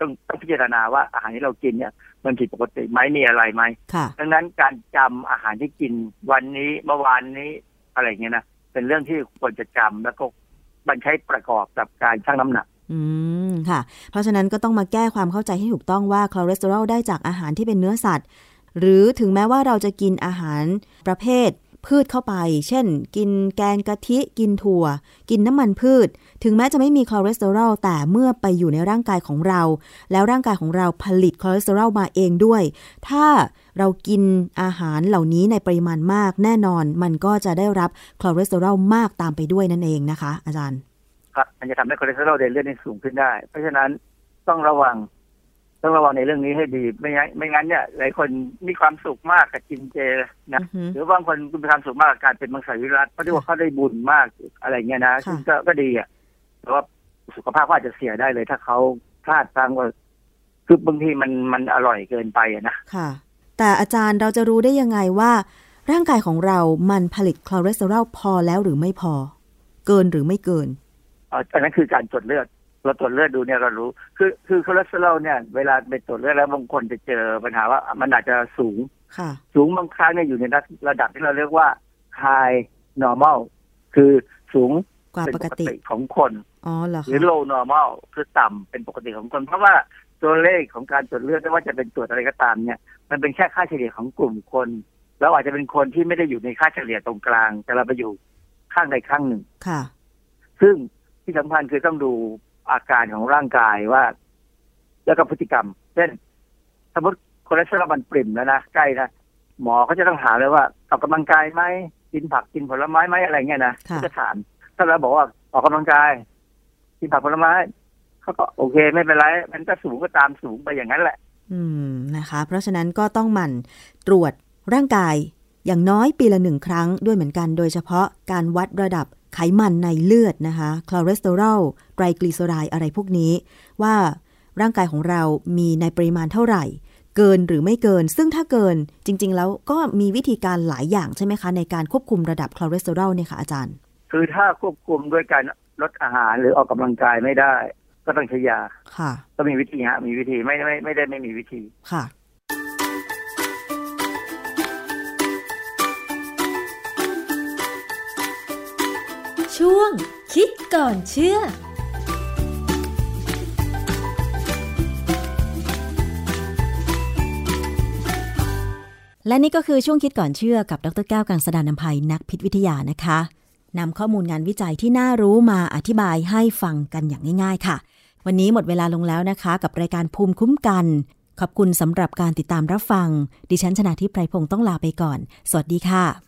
ต้องต้องพิจารณาว่าอาหารที่เรากินเนี่ย มันผิดปกติไหมมีอะไรไหมค่ะดังนั้นการจำอาหารที่กินวันนี้เมื่อวานนี้อะไรเงี้ยนะเป็นเรื่องที่ควรจะจำแล้วก็มันใช้ประกอบกับการชั่งน้ำหนัก อืมค่ะ เพราะฉะนั้นก็ต้องมาแก้ความเข้าใจให้ถูกต้องว่าคอเลสเตอรอลได้จากอาหารที่เป็นเนื้อสัตว์ หรือถึงแม้ว่าเราจะกินอาหารประเภทพืชเข้าไป เช่น กินแกงกะทิ กินถั่ว กินน้ำมันพืช ถึงแม้จะไม่มีคอเลสเตอรอล แต่เมื่อไปอยู่ในร่างกายของเรา แล้วร่างกายของเราผลิตคอเลสเตอรอลมาเองด้วย ถ้าเรากินอาหารเหล่านี้ในปริมาณมากแน่นอน มันก็จะได้รับคอเลสเตอรอลมากตามไปด้วยนั่นเองนะคะ อาจารย์ มันจะทำให้คอเลสเตอรอลในเลือดนี่สูงขึ้นได้ เพราะฉะนั้นต้องระวัง ต้องระวังในเรื่องนี้ให้ดี ไม่งั้นไม่งั้นเนี่ยหลายคนมีความสุขมากกับกินเจนะอือฮึหรือบางคนมีความสุขมากกับการเป็นมังสวิรัติเพราะที่ว่าเขาได้บุญมากอะไรเงี้ยนะค่ะซึ่งก็ก็ดีอะแต่ว่าสุขภาพก็อาจจะเสียได้เลย ถ้าเขาพลาดพลั้งว่าคือบางทีมันมันอร่อยเกินไปอะนะค่ะ แต่อาจารย์เราจะรู้ได้ยังไงว่า ร่างกายของเรามันผลิตคอเลสเตอรอลพอแล้วหรือไม่พอ เกินหรือไม่เกินเอ่ออันนั้นคือการตรวจเลือดเราตรวจเลือดดูเนี่ยเรารู้ คือคือคอเลสเตอรอลเนี่ยเวลาไปตรวจเลือดแล้วบางคนจะเจอปัญหาว่ามันอาจจะสูงค่ะสูงบางครั้งเนี่ยอยู่ในระดับที่เราเรียกว่า high normal คือสูงกว่าเป็นปปกกติติของคนอ๋อเหรอหรือคะ low normal คือต่ำเป็นปกติของคน เพราะว่าตัวเลขของการตรวจเลือดไม่ว่าจะเป็นตรวจอะไรก็ตามเนี่ย มันเป็นแค่ค่าเฉลี่ยของกลุ่มคนแล้วอาจจะเป็นคนที่ไม่ได้อยู่ในค่าเฉลี่ยตรงกลาง แต่เราไปอยู่ข้างใดข้างหนึ่งค่ะ ซึ่ง ที่สำคัญคือต้องดูอาการของร่างกายว่า แล้วก็พฤติกรรม เช่น สมมติคอเลสเตอรอลมันปริ่มแล้วนะใกล้นะหมอเขาจะต้องถามเลยว่าออกกำลังกายไหมกินผักกินผลไม้ไหมอะไรเงี้ยนะค่ะเขาจะถามถ้าเราบอกว่าออกกำลังกาย กินผักผลไม้เขาก็โอเคไม่เป็นไร มันก็สูงก็ตามสูงไปอย่างนั้นแหละ อืมนะคะ เพราะฉะนั้นก็ต้องหมั่นตรวจร่างกายอย่างน้อยปีละหนึ่งครั้งด้วยเหมือนกัน โดยเฉพาะการวัดระดับ ไขมันในเลือดนะคะคอเลสเตอรอลไตรกลีเซอไรด์อะไรพวกนี้ ว่าร่างกายของเรามีในปริมาณเท่าไหร่ เกินหรือไม่เกิน ซึ่งถ้าเกินจริง ๆ แล้วก็มีวิธีการหลายอย่างใช่ไหมคะ ในการควบคุมระดับคอเลสเตอรอลเนี่ยค่ะอาจารย์ คือถ้าควบคุมด้วยการลดอาหารหรือออกกำลังกายไม่ได้ ก็ต้องใช้ยาค่ะ ก็มีวิธีฮะมีวิธีไม่ไม่ไม่ได้ไม่มีวิธีค่ะ ช่วง คิดก่อนเชื่อและนี่ก็คือช่วงคิดก่อนเชื่อกับดรแก้วกังสดานนภัยนักพิษวิทยานะคะนำข้อมูลงานวิจัยที่น่ารู้มาอธิบายให้ฟังกันอย่างง่าย ๆ ค่ะ วันนี้หมดเวลาลงแล้วนะคะ กับรายการภูมิคุ้มกัน ขอบคุณสำหรับการติดตามรับฟัง ดิฉันชนะทิพไพรพงศ์ต้องลาไปก่อน สวัสดีค่ะ